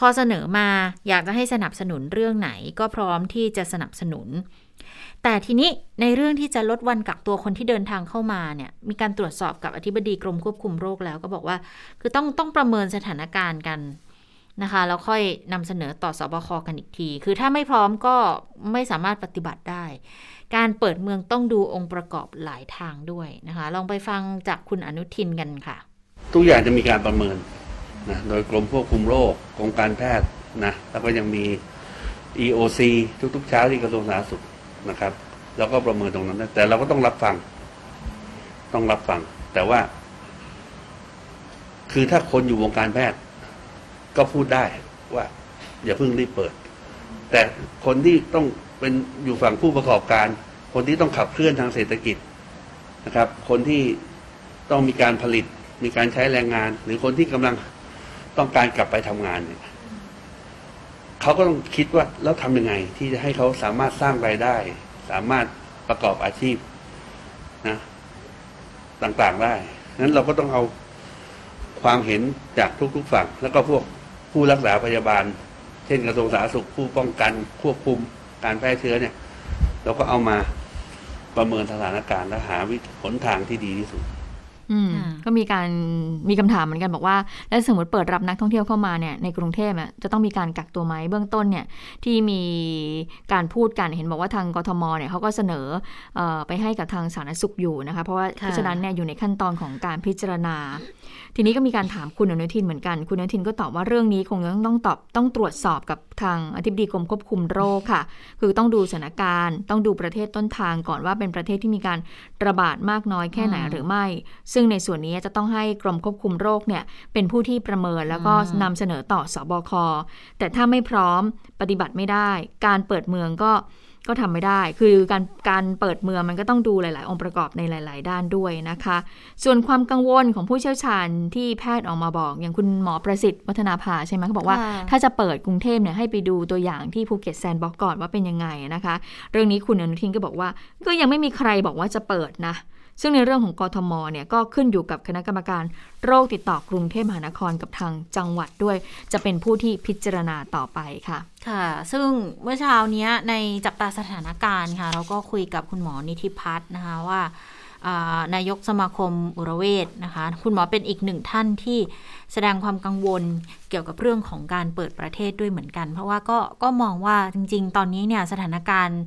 พอเสนอมาอยากจะให้สนับสนุนเรื่องไหนก็พร้อมที่จะสนับสนุน แต่ทีนี้ในเรื่องที่จะลดวันกักตัวคนที่เดินทางเข้ามาเนี่ยมีการตรวจสอบกับอธิบดีกรมควบคุมโรคแล้วก็บอกว่า คือต้องต้องประเมินสถานการณ์กันนะคะแล้วค่อยนำเสนอต่อสบคกันอีกที คือถ้าไม่พร้อมก็ไม่สามารถปฏิบัติได้ การเปิดเมืองต้องดูองค์ประกอบหลายทางด้วยนะคะ ลองไปฟังจากคุณอนุทินกันค่ะ ทุกอย่างจะมีการประเมิน นะโดยกรมควบคุมโรคกรมการแพทย์นะแล้วก็ยังมี EOC ทุกๆเช้าที่กระทรวงสาธารณสุขนะครับแล้วก็ประเมินตรงนั้นนะแต่เราก็ต้องรับฟัง ต้องรับฟัง แต่ว่า คือถ้าคนอยู่วงการแพทย์ ก็พูดได้ว่า อย่าเพิ่งรีบเปิด แต่คนที่ต้องเป็นอยู่ฝั่งผู้ประกอบการ คนที่ต้องขับเคลื่อนทางเศรษฐกิจนะครับ คนที่ต้องมีการผลิต มีการใช้แรงงาน หรือคนที่กำลัง ต้องการกลับไปทำงานเนี่ยเขาก็ต้องคิดว่าแล้วทำยังไง ที่จะให้เขาสามารถสร้างรายได้ สามารถประกอบอาชีพนะต่างๆได้นั้นเราก็ต้องเอาความเห็นจากทุกๆฝั่ง แล้วก็พวกผู้รักษาพยาบาล เช่นกระทรวงสาธารณสุขผู้ป้องกันควบคุมการแพร่เชื้อเนี่ย เราก็เอามาประเมินสถานการณ์และหาวิหนทางที่ดีที่สุด ก็มีการมีคำถามเหมือนกันบอกว่า แล้วสมมติเปิดรับนักท่องเที่ยวเข้ามาเนี่ยในกรุงเทพอะจะต้องมีการกักตัวไหมเบื้องต้นเนี่ยที่มีการพูดกันเห็นบอกว่าทางกทมเนี่ยเขาก็เสนอเออไปให้กับทางสาธารณสุขอยู่นะคะ เพราะว่าเพค่ะราะฉะนั้นเนี่ยอยู่ในขั้นตอนของการพิจารณาทีนี้ก็มีการถามคุณอนุทินเหมือนกัน คุณอนุทินก็ตอบว่าเรื่องนี้คงต้องต้องตอบต้องตรวจสอบกับทางอธิบดีกรมควบคุมโรคค่ะ คือต้องดูสถานการณ์ ต้องดูประเทศต้นทางก่อนว่าเป็นประเทศที่มีการระบาดมากน้อยแค่ไหนอืมหรือไม่ ซึ่งในส่วนนี้จะต้องให้กรมควบคุมโรคเนี่ยเป็นผู้ที่ประเมินแล้วก็อืมนำเสนอต่อสบคแต่ถ้าไม่พร้อมปฏิบัติไม่ได้ การเปิดเมืองก็ ก็ทำไม่ได้ คือการการเปิดเมืองมันก็ต้องดูหลาย ๆ องค์ประกอบในหลาย ๆ ด้านด้วยนะคะ ส่วนความกังวลของผู้เชี่ยวชาญที่แพทย์ออกมาบอก อย่างคุณหมอประสิทธิ์วัฒนาภาใช่ไหมเขาบอกว่าค่ะถ้าจะเปิดกรุงเทพเนี่ยให้ไปดูตัวอย่างที่ภูเก็ตแซนด์บ็อกซ์ก่อนว่าเป็นยังไงนะคะ เรื่องนี้คุณอนุทินก็บอกว่า ก็ยังไม่มีใครบอกว่าจะเปิดนะ ซึ่งในเรื่องของกทมเนี่ยก็ขึ้นอยู่กับคณะกรรมการโรคติดต่อกรุงเทพมหานครกับทางจังหวัดด้วย จะเป็นผู้ที่พิจารณาต่อไปค่ะ ค่ะ ซึ่งเมื่อเช้านี้ในจับตาสถานการณ์ค่ะ เราก็คุยกับคุณหมอนิธิพัฒน์นะคะว่า นายกสมาคมอุรเวชนะคะ คุณหมอเป็นอีกหนึ่งท่านที่แสดงความกังวลเกี่ยวกับเรื่องของการเปิดประเทศด้วยเหมือนกัน เพราะว่าก็ก็มองว่าจริง ๆ ตอนนี้เนี่ยสถานการณ์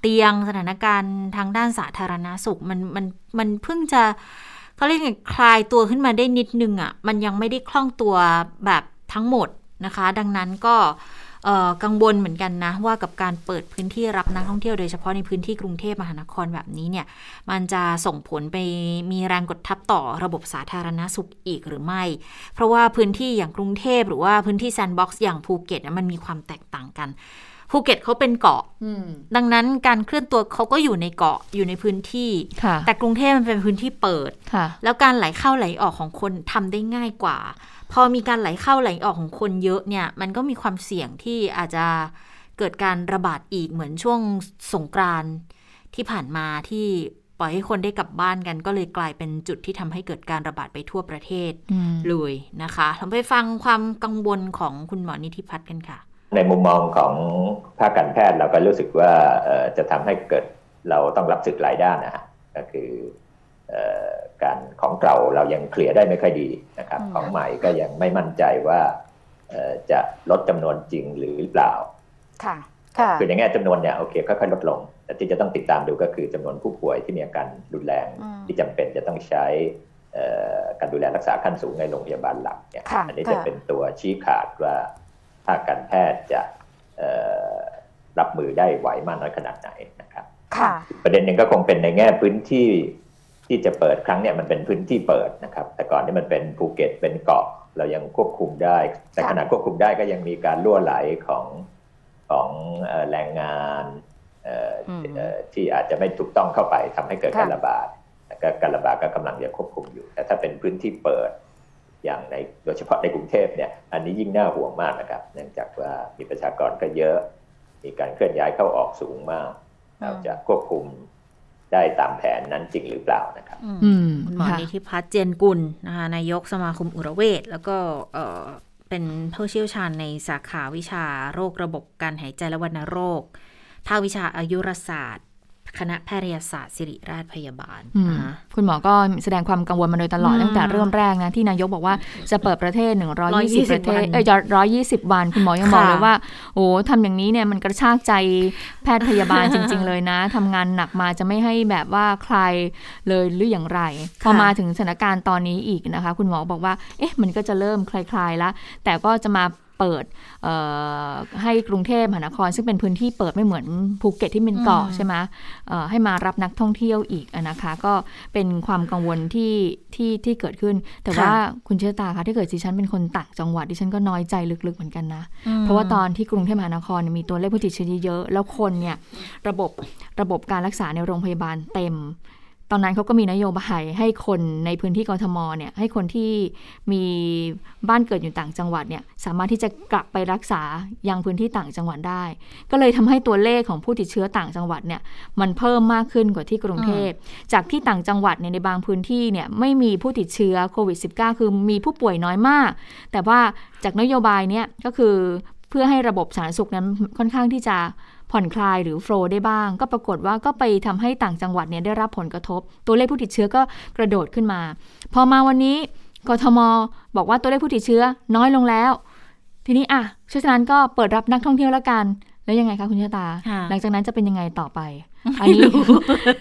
เตียงสถานการณ์ทางด้านสาธารณาสุขมันมันมันเพิ่งจะเขาเรียกไงคลายตัวขึ้นมาได้นิดนึงอะ่ะมันยังไม่ได้คล่องตัวแบบทั้งหมดนะคะ ดังนั้นก็ กังวลเหมือนกันนะว่ากับการเปิดพื้นที่รับนักท่องเที่ยวโดยเฉพาะในพื้นที่กรุงเทพมหานครแบบนี้เนี่ยมันจะส่งผลไปมีแรงกดทับต่อระบบสาธารณสุขอีกหรือไม่ เพราะว่าพื้นที่อย่างกรุงเทพหรือว่าพื้นที่แซนด์บ็อกซ์อย่างภูเก็ตอะมันมีความแตกต่างกันภูเก็ตเขาเป็นเกาะดังนั้นการเคลื่อนตัวเขาก็อยู่ในเกาะอยู่ในพื้นที่ค่ะแต่กรุงเทพมันเป็นพื้นที่เปิดค่ะแล้วการไหลเข้าไหลออกของคนทำได้ง่ายกว่า พอมีการไหลเข้าไหลออกของคนเยอะเนี่ย มันก็มีความเสี่ยงที่อาจจะเกิดการระบาดอีกเหมือนช่วงสงกรานต์ที่ผ่านมาที่ปล่อยให้คนได้กลับบ้านกัน ก็เลยกลายเป็นจุดที่ทำให้เกิดการระบาดไปทั่วประเทศอืมเลยนะคะเราไปฟังความกังวลของคุณหมอนิธิพัฒน์กันค่ะ ในมุมมองของภาคการแพทย์เราก็รู้สึกว่าเอ่อจะทำให้เกิดเราต้องรับศึกหลายด้านนะฮะก็คือเอ่อ การของเก่าเรายังเคลียร์ได้ไม่ค่อยดีนะครับอืมของใหม่ก็ยังไม่มั่นใจว่าเอ่อจะลดจำนวนจริงหรือเปล่าค่ะค่ะคือในแง่จำนวนเนี่ยโอเคค่อยๆลดลง แต่ที่จะต้องติดตามดูก็คือจำนวนผู้ป่วยที่มีอาการรุนแรงอืมที่จำเป็นจะต้องใช้เอ่อการดูแลรักษาขั้นสูงในโรงพยาบาลหลักเนี่ยค่ะอันี้จะค่ะเป็นตัวชี้ขาดว่าภาคการแพทย์จะเอ่อรับมือได้ไหวมากน้อยขนาดไหนนะครับค่ะประเด็นหนึ่งก็คงเป็นในแง่พื้นที่ ที่จะเปิดครั้งเนี่ยมันเป็นพื้นที่เปิดนะครับ แต่ก่อนนี่มันเป็นภูเก็ตเป็นเกาะเรายังควบคุมได้ แต่ค่ะขณะควบคุมได้ก็ยังมีการล่วไหลของของเอ่อแรงงานเอ่ออมเอ่อที่อาจจะไม่ถูกต้องเข้าไปทำให้เกิดค่ะการระบาดแล้วก็การระบาดก็กำลังจะควบคุมอยู่ แต่ถ้าเป็นพื้นที่เปิดอย่างในโดยเฉพาะในกรุงเทพเนี่ยอันนี้ยิ่งน่าห่วงมากนะครับ เนื่องจากว่ามีประชากรก็เยอะ มีการเคลื่อนย้ายเข้าออกสูงมากเราจะควบคุม ได้ตามแผนนั้นจริงหรือเปล่านะครับอืมคุณหมอค่ะนิธิพัฒน์เจนกุลนะคะนายกสมาคมอุระเวชแล้วก็เอ่อเป็นผู้เชี่ยวชาญในสาขาวิชาโรคระบบการหายใจและวัณโรค ภาควิชาอายุรศาสตร์ คณะแพทยศาสตร์ศิริราชพยาบาลอืมนะคะคุณหมอก็แสดงความกังวลมาโดยตลอดอืมตั้งแต่เริ่มแรกนะ ที่นายกบอกว่าจะเปิดประเทศ 120 120ประเทศวันเอ้ย120วัน คุณหมอยังบอกค่ะเลยว่า โอ้ทำอย่างนี้เนี่ยมันกระชากใจแพทย์พยาบาลจริง ๆ เลยนะทำงานหนักมาจะไม่ให้แบบว่าใครเลยหรืออย่างไร พอมาถึงสถานการณ์ตอนนี้อีกนะคะ คุณหมอบอกว่าเอ๊ะมันก็จะเริ่มคลายๆแล้วแต่ก็จะมา เปิดเอ่อให้กรุงเทพมหานคร ซึ่งเป็นพื้นที่เปิดไม่เหมือนภูเก็ตที่เป็นเกาะอืมใช่ไหมเอ่อให้มารับนักท่องเที่ยวอีกอะนะคะ ก็เป็นความกังวลที่ที่ที่เกิดขึ้น แต่ว่าคุณเชื่อตาคะถ้าเกิดดิฉันเป็นคนต่างจังหวัดดิฉันก็น้อยใจลึกๆเหมือนกันนะ เพราะว่าตอนที่กรุงเทพมหานครเนี่ยมีตัวเลขผู้ติดเชื้อเยอะๆแล้วคนเนี่ยระบบระบบการรักษาในโรงพยาบาลเต็ม ตอนนั้นเขาก็มีนโยบายให้คนในพื้นที่กรทมเนี่ยให้คนที่มีบ้านเกิดอยู่ต่างจังหวัดเนี่ยสามารถที่จะกลับไปรักษายังพื้นที่ต่างจังหวัดได้ ก็เลยทำให้ตัวเลขของผู้ติดเชื้อต่างจังหวัดเนี่ยมันเพิ่มมากขึ้นกว่าที่กรุงเทพจากที่ต่างจังหวัดเนี่ยในบางพื้นที่เนี่ยไม่มีผู้ติดเชื้อโควิด -19 คือมีผู้ป่วยน้อยมาก แต่ว่าจากนโยบายเนี่ยก็คือเพื่อให้ระบบสาธารณสุขนั้นค่อนข้างที่จะ ผ่อนคลายหรือโฟลว์ได้บ้าง ก็ปรากฏว่าก็ไปทำให้ต่างจังหวัดเนี่ยได้รับผลกระทบ ตัวเลขผู้ติดเชื้อก็กระโดดขึ้นมา พอมาวันนี้กทมบอกว่าตัวเลขผู้ติดเชื้อน้อยลงแล้ว ทีนี้อะฉะนั้นก็เปิดรับนักท่องเที่ยวแล้วกัน แล้วยังไงคะคุณชะตาค่ะหลังจากนั้นจะเป็นยังไงต่อไป อันนี้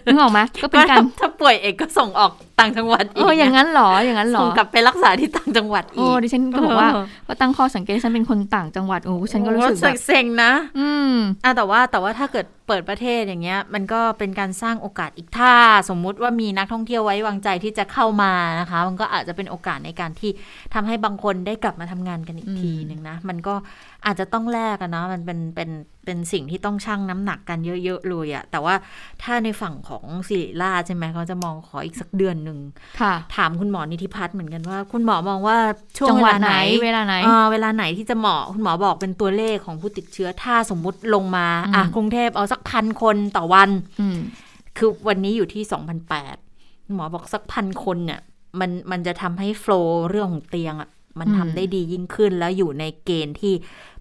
นึกออกไหมก็เป็นการถ้าป่วยเอกก็ส่งออกต่างจังหวัดเอออย่างนั้นเหรออย่างนั้นเหรอส่งกลับไปรักษาที่ต่างจังหวัดอีโอ้กดิฉันก็บอกว่าก็ตั้งข้อสังเกตฉันเป็นคนต่างจังหวัดโอ้ฉันก็รู้สึกแบบเซ็งๆนะ อืมอะแต่ว่าแต่ว่าถ้าเกิดเปิดประเทศอย่างเงี้ย มันก็เป็นการสร้างโอกาสอีกถ้า สมมุติว่ามีนักท่องเที่ยวไว้วางใจที่จะเข้ามานะคะ มันก็อาจจะเป็นโอกาสในการที่ทำให้บางคนได้กลับมาทำงานกันอีกทีหนึ่งนะมันก็อาจจะต้องแลกอะเนาะมันเป็นเป็นเป็นสิ่งที่ต้องชั่งน้ำหนักกันเยอะ ๆ เลยอะแต่ว่าถ้าในฝั่งของสิริราชใช่ไหมเขาจะมองขออีกสักเดือนหนึ่งค่ะถามคุณหมอนิติพัฒน์เหมือนกันว่า คุณหมอมองว่าช่วงจังหเววัดลาไหไหนนเวลาไหนอ่าเวลาไหนที่จะเหมาะคุณหมอบอกเป็นตัวเลขของผู้ติดเชื้อถ้าสมมุติลงมาอืมอะกรุงเทพเอาสักพันคนต่อวันอืมคือวันนี้อยู่ที่2,008หมอบอกสักพันคนเนี่ยมันมันจะทำให้โฟล์เรื่องของเตียงอะมันอืมทำได้ดียิ่งขึ้นแล้วอยู่ในเกณฑ์ที่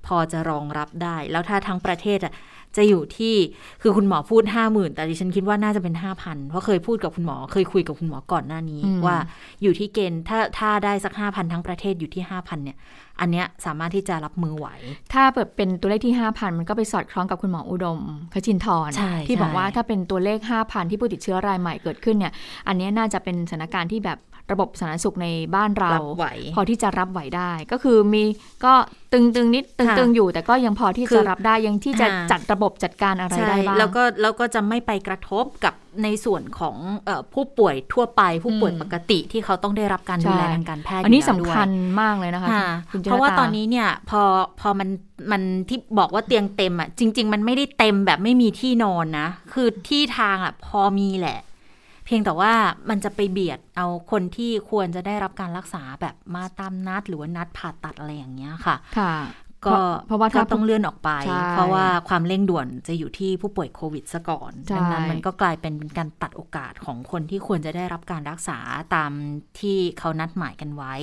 พอจะรองรับได้ แล้วถ้าทั้งประเทศอะจะอยู่ที่คือคุณหมอพูดห้าหมื่นแต่ดิฉันคิดว่าน่าจะเป็นห้าพันเพราะเคยพูดกับคุณหมอเคยคุยกับคุณหมอก่อนหน้านี้อืมว่าอยู่ที่เกณฑ์ถ้าถ้าได้สักห้าพันทั้งประเทศอยู่ที่ห้าพันเนี่ย อันเนี้ยสามารถที่จะรับมือไหว ถ้าเปิดเป็นตัวเลขที่ 5,000 มันก็ไปสอดคล้องกับคุณหมออุดมคชินทร์ใช่ที่บอกใช่ว่าถ้าเป็นตัวเลข 5,000 ที่ผู้ติดเชื้อรายใหม่เกิดขึ้นเนี่ยอันเนี้ยน่าจะเป็นสถานการณ์ที่แบบ ระบบสาธารณสุขในบ้านเรารับไหวพอที่จะรับไหวได้ ก็คือมีก็ตึงตึงๆนิดตึงค่ะตึงๆอยู่แต่ก็ยังพอที่คืจะอรับได้ยังที่จะอ่าจัดระบบจัดการอะไรใช่ได้บ้างแล้วก็แล้วก็จะไม่ไปกระทบกับในส่วนของเออผู้ป่วยทั่วไปผู้ป่วยอืมปกติที่เขาต้องได้รับการดูแลใช่ทางการแพทย์อันนี้ยู่สำแล้วด้วยคัญมากเลยนะคะค่ะคุณจเพราะว่าตตอนนี้เนี่ยพอพอมันมันที่บอกว่าเตียงเต็มอะจริง ๆ มันไม่ได้เต็มแบบไม่มีที่นอนนะ คือที่ทางอะพอมีแหละ เพียงแต่ว่ามันจะไปเบียดเอาคนที่ควรจะได้รับการรักษาแบบมาตามนัดหรือว่านัดผ่าตัดอะไรอย่างเงี้ยค่ะ ค่ะ ก็เพราะว่าก็ถ้าต้องเลื่อนออกไปใช่เพราะว่าความเร่งด่วนจะอยู่ที่ผู้ป่วยโควิดซะก่อนใช่ดันั้นมันก็กลายเป็นเป็นการตัดโอกาสของคนที่ควรจะได้รับการรักษาตามที่เขานัดหมายกันไว้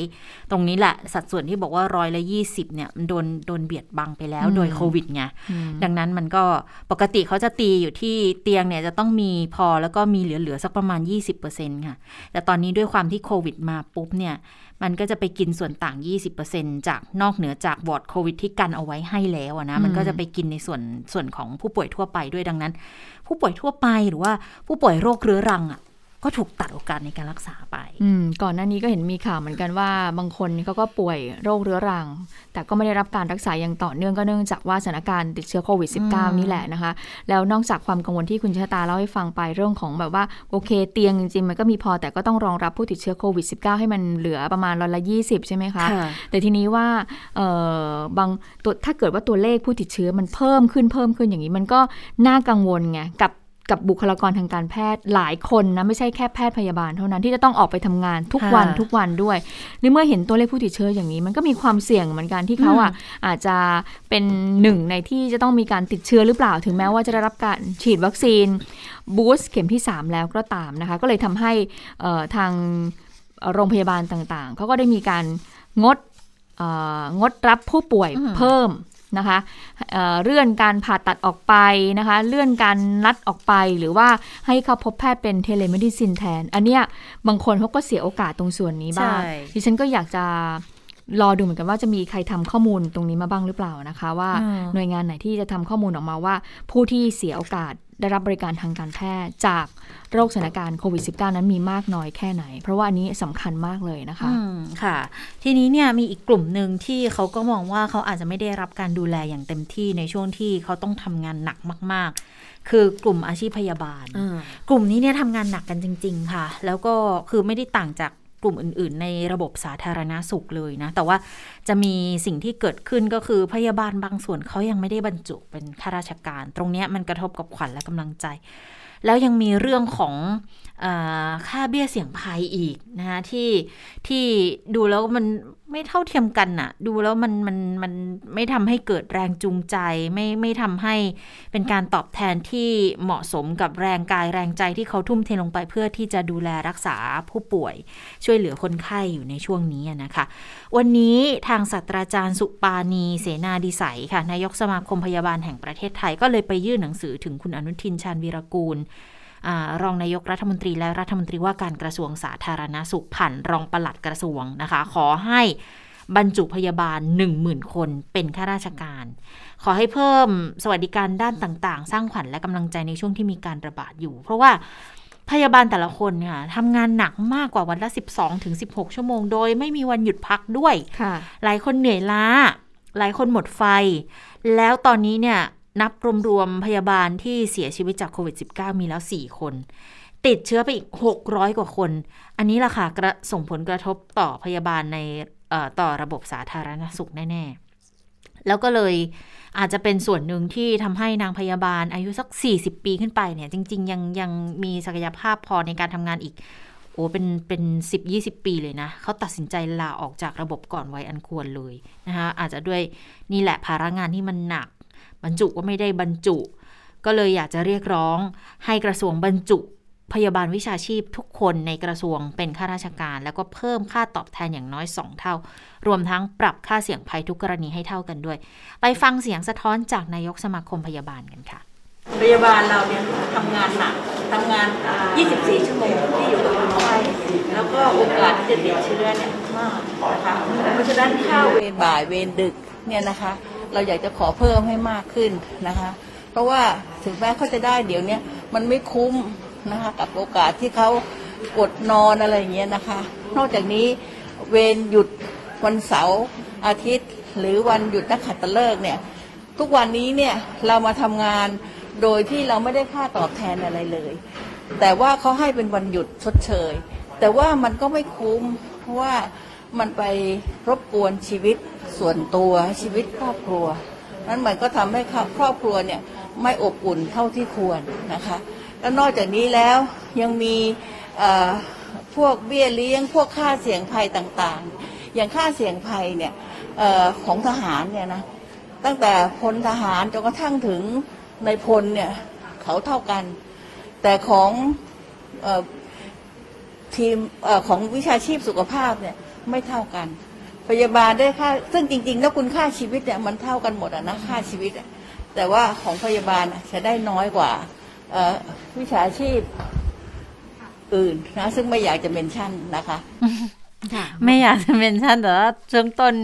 ตรงนี้แหละสัดส่วนที่บอกว่าร้อยละยี่สิบเนี่ยมันโดนโดนเบียดบังไปแล้วโดยโควิดไงอืมดังนั้นมันก็ปกติเขาจะตีอยู่ที่เตียงเนี่ยจะต้องมีพอแล้วก็มีเหลือๆสักประมาณ 20%ค่ะแต่ตอนนี้ด้วยความที่โควิดมาปุ๊บเนี่ยมันก็จะไปกินส่วนต่าง 20%จากนอกเหนือจากวอร์ดโควิดที่กันเอาไว้ให้แล้วอะนะมันก็จะไปกินในส่วนส่วนของผู้ป่วยทั่วไปด้วยดังนั้น ผู้ป่วยทั่วไปหรือว่าผู้ป่วยโรคเรื้อรังอะ ก็ถูกตัดโอกาสในการรักษาไปอืมก่อนหน้านี้ก็เห็นมีข่าวเหมือนกันว่า บางคนเขาก็ป่วยโรคเรื้อรัง แต่ก็ไม่ได้รับการรักษาอย่างต่อเนื่องก็เนื่องจากว่าสถานการณ์ติดเชื้อโควิดอืม -19 นี่แหละนะคะ แล้วนอกจากความกังวลที่คุณชะตาเล่าให้ฟังไปเรื่องของแบบว่าโอเคเตียงจริงๆมันก็มีพอแต่ก็ต้องรองรับผู้ติดเชื้อโควิด -19 ให้มันเหลือประมาณร้อยละ20ใช่ไหมคะค่ะแต่ทีนี้ว่าเอ่อบางตัวถ้าเกิดว่าตัวเลขผู้ติดเชื้อมันเพิ่มขึ้นเพิ่มขึ้นอย่างนี้มันก็น่ากังวลไงกับ กับบุคลากรทางการแพทย์หลายคนนะไม่ใช่แค่แพทย์พยาบาลเท่านั้นที่จะต้องออกไปทำงานทุกวันค่ะทุกวันด้วยในเมื่อเห็นตัวเลขผู้ติดเชื้ออย่างนี้ มันก็มีความเสี่ยงเหมือนกันที่เขาอะอาจจะเป็นหนึ่งในที่จะต้องมีการติดเชื้อหรือเปล่าถึงแม้ว่าจะได้รับการฉีดวัคซีนบูสต์เข็มที่ 3 แล้วก็ตามนะคะ ก็เลยทำให้เอ่อทางโรงพยาบาลต่างๆเขาก็ได้มีการงดเอ่องดรับผู้ป่วยอืมเพิ่ม นะคะเอ่อเลื่อนการผ่าตัดออกไปนะคะ เลื่อนการนัดออกไปหรือว่าให้เข้าพบแพทย์เป็น telemedicine แทน อันเนี้ยบางคนเขาก็เสียโอกาสตรงส่วนนี้บ้างใช่ดิฉันก็อยากจะรอดูเหมือนกันว่าจะมีใครทำข้อมูลตรงนี้มาบ้างหรือเปล่านะคะ ว่าอืมหน่วยงานไหนที่จะทำข้อมูลออกมาว่า ผู้ที่เสียโอกาส ได้รับบริการทางการแพทย์จากโรคสถานการณ์โควิด -19 นั้นมีมากน้อยแค่ไหน เพราะว่าอันนี้สำคัญมากเลยนะคะอืมค่ะ ทีนี้เนี่ยมีอีกกลุ่มหนึ่งที่เขาก็มองว่าเขาอาจจะไม่ได้รับการดูแลอย่างเต็มที่ในช่วงที่เขาต้องทำงานหนักมาก ๆ คือกลุ่มอาชีพพยาบาล กลุ่มนี้เนี่ยทำงานหนักกันจริง ๆ ค่ะ แล้วก็คือไม่ได้ต่างจาก กลุ่มอื่น ๆ ในระบบสาธารณาสุขเลยนะ แต่ว่าจะมีสิ่งที่เกิดขึ้นก็คือพยาบาลบางส่วนเขายังไม่ได้บรรจุเป็นข้าราชการ ตรงนี้มันกระทบกับขวัญและกำลังใจ แล้วยังมีเรื่องของ ค่าเบี้ยเสี่ยงภัยอีกนะคะที่ที่ดูแล้วมันไม่เท่าเทียมกันน่ะ ดูแล้วมันมันมันไม่ทำให้เกิดแรงจูงใจ ไม่ไม่ทำให้เป็นการตอบแทนที่เหมาะสมกับแรงกายแรงใจที่เขาทุ่มเทลงไปเพื่อที่จะดูแลรักษาผู้ป่วย ช่วยเหลือคนไข้อยู่ในช่วงนี้นะคะ วันนี้ทางศาสตราจารย์สุปาณีเสนาดิสัยค่ะนายกสมาคมพยาบาลแห่งประเทศไทยก็เลยไปยื่นหนังสือถึงคุณอนุทินชาญวีรกูล รองนายกรัฐมนตรีและรัฐมนตรีว่าการกระทรวงสาธารณาสุขผ่านรองปลัดกระทรวงนะคะ ขอให้บรรจุพยาบาล 10,000 คนเป็นข้าราชการ ขอให้เพิ่มสวัสดิการด้านต่าง ๆ สร้างขวัญและกำลังใจในช่วงที่มีการระบาดอยู่ เพราะว่าพยาบาลแต่ละคนค่ะทำงานหนักมากกว่าวันละ 12ถึง16 ชั่วโมงโดยไม่มีวันหยุดพักด้วยค่ะหลายคนเหนื่อยล้า หลายคนหมดไฟ แล้วตอนนี้เนี่ย นับรวมๆพยาบาลที่เสียชีวิตจากโควิด -19 มีแล้ว 4 คน ติดเชื้อไปอีก 600 กว่าคน อันนี้ล่ะค่ะกระส่งผลกระทบต่อพยาบาลในต่อระบบสาธารณสุขแน่ ๆ แล้วก็เลยอาจจะเป็นส่วนหนึ่งที่ทำให้นางพยาบาลอายุสัก 40 ปีขึ้นไปเนี่ย จริง ๆ ยังยังมีศักยภาพพอในการทำงานอีก โอ้เป็นเป็นสิบยี่สิบปีเลยนะ เขาตัดสินใจลาออกจากระบบก่อนวัยอันควรเลยนะคะอาจจะด้วยนี่แหละภาระงานที่มันหนัก บรรจุก็ไม่ได้บรรจุ ก็เลยอยากจะเรียกร้องให้กระทรวงบรรจุ พยาบาลวิชาชีพทุกคนในกระทรวงเป็นข้าราชการ แล้วก็เพิ่มค่าตอบแทนอย่างน้อย 2 เท่า รวมทั้งปรับค่าเสี่ยงภัยทุกกรณีให้เท่ากันด้วย ไปฟังเสียงสะท้อนจากนายกสมาคมพยาบาลกันค่ะ พยาบาลเราเนี่ยทำงานหนักทำงาน 24 ชั่วโมงที่อยู่กับคนไข้แล้วก็โอกาสที่จะติดเชื้อเนี่ยมากนะคะเพราะฉะนั้นถ้าเวรบ่ายเวรดึก เนี่ยนะคะเราอยากจะขอเพิ่มให้มากขึ้นนะคะ เพราะว่าถึงแม้เขาจะได้เดี๋ยวนี้มันไม่คุ้มนะคะกับโอกาสที่เขากดนอนอะไรอย่างเงี้ยนะคะ นอกจากนี้เวรหยุดวันเสาร์อาทิตย์ หรือวันหยุดนักขัตฤกษ์เนี่ยทุกวันนี้เนี่ยเรามาทำงานโดยที่เราไม่ได้ค่าตอบแทนอะไรเลย แต่ว่าเขาให้เป็นวันหยุดชดเชย แต่ว่ามันก็ไม่คุ้มเพราะว่า มันไปรบกวนชีวิตส่วนตัวชีวิตครอบครัว นั้นมันก็ทำให้ครอบครัวเนี่ยไม่อบอุ่นเท่าที่ควรนะคะแล้วนอกจากนี้แล้วยังมีพวกเบี้ยเลี้ยง พวกค่าเสี่ยงภัยต่างๆ อย่างค่าเสี่ยงภัยเนี่ยออของทหารเนี่ยนะตั้งแต่พลทหารจนกระทั่งถึงในพลเนี่ยเขาเท่ากัน แต่ของออทีมออของวิชาชีพสุขภาพเนี่ย ไม่เท่ากัน พยาบาลได้ค่าซึ่งจริง ๆ แล้วคุณค่าชีวิตเนี่ยมันเท่ากันหมดอะนะค่าชีวิตอะแต่ว่าของพยาบาลอะจะได้น้อยกว่าเอ่อวิชาชีพอื่นนะซึ่งไม่อยากจะเมนชั่นนะคะไม่อยากจะเมนชั่นแต่ว่าช่วงต้น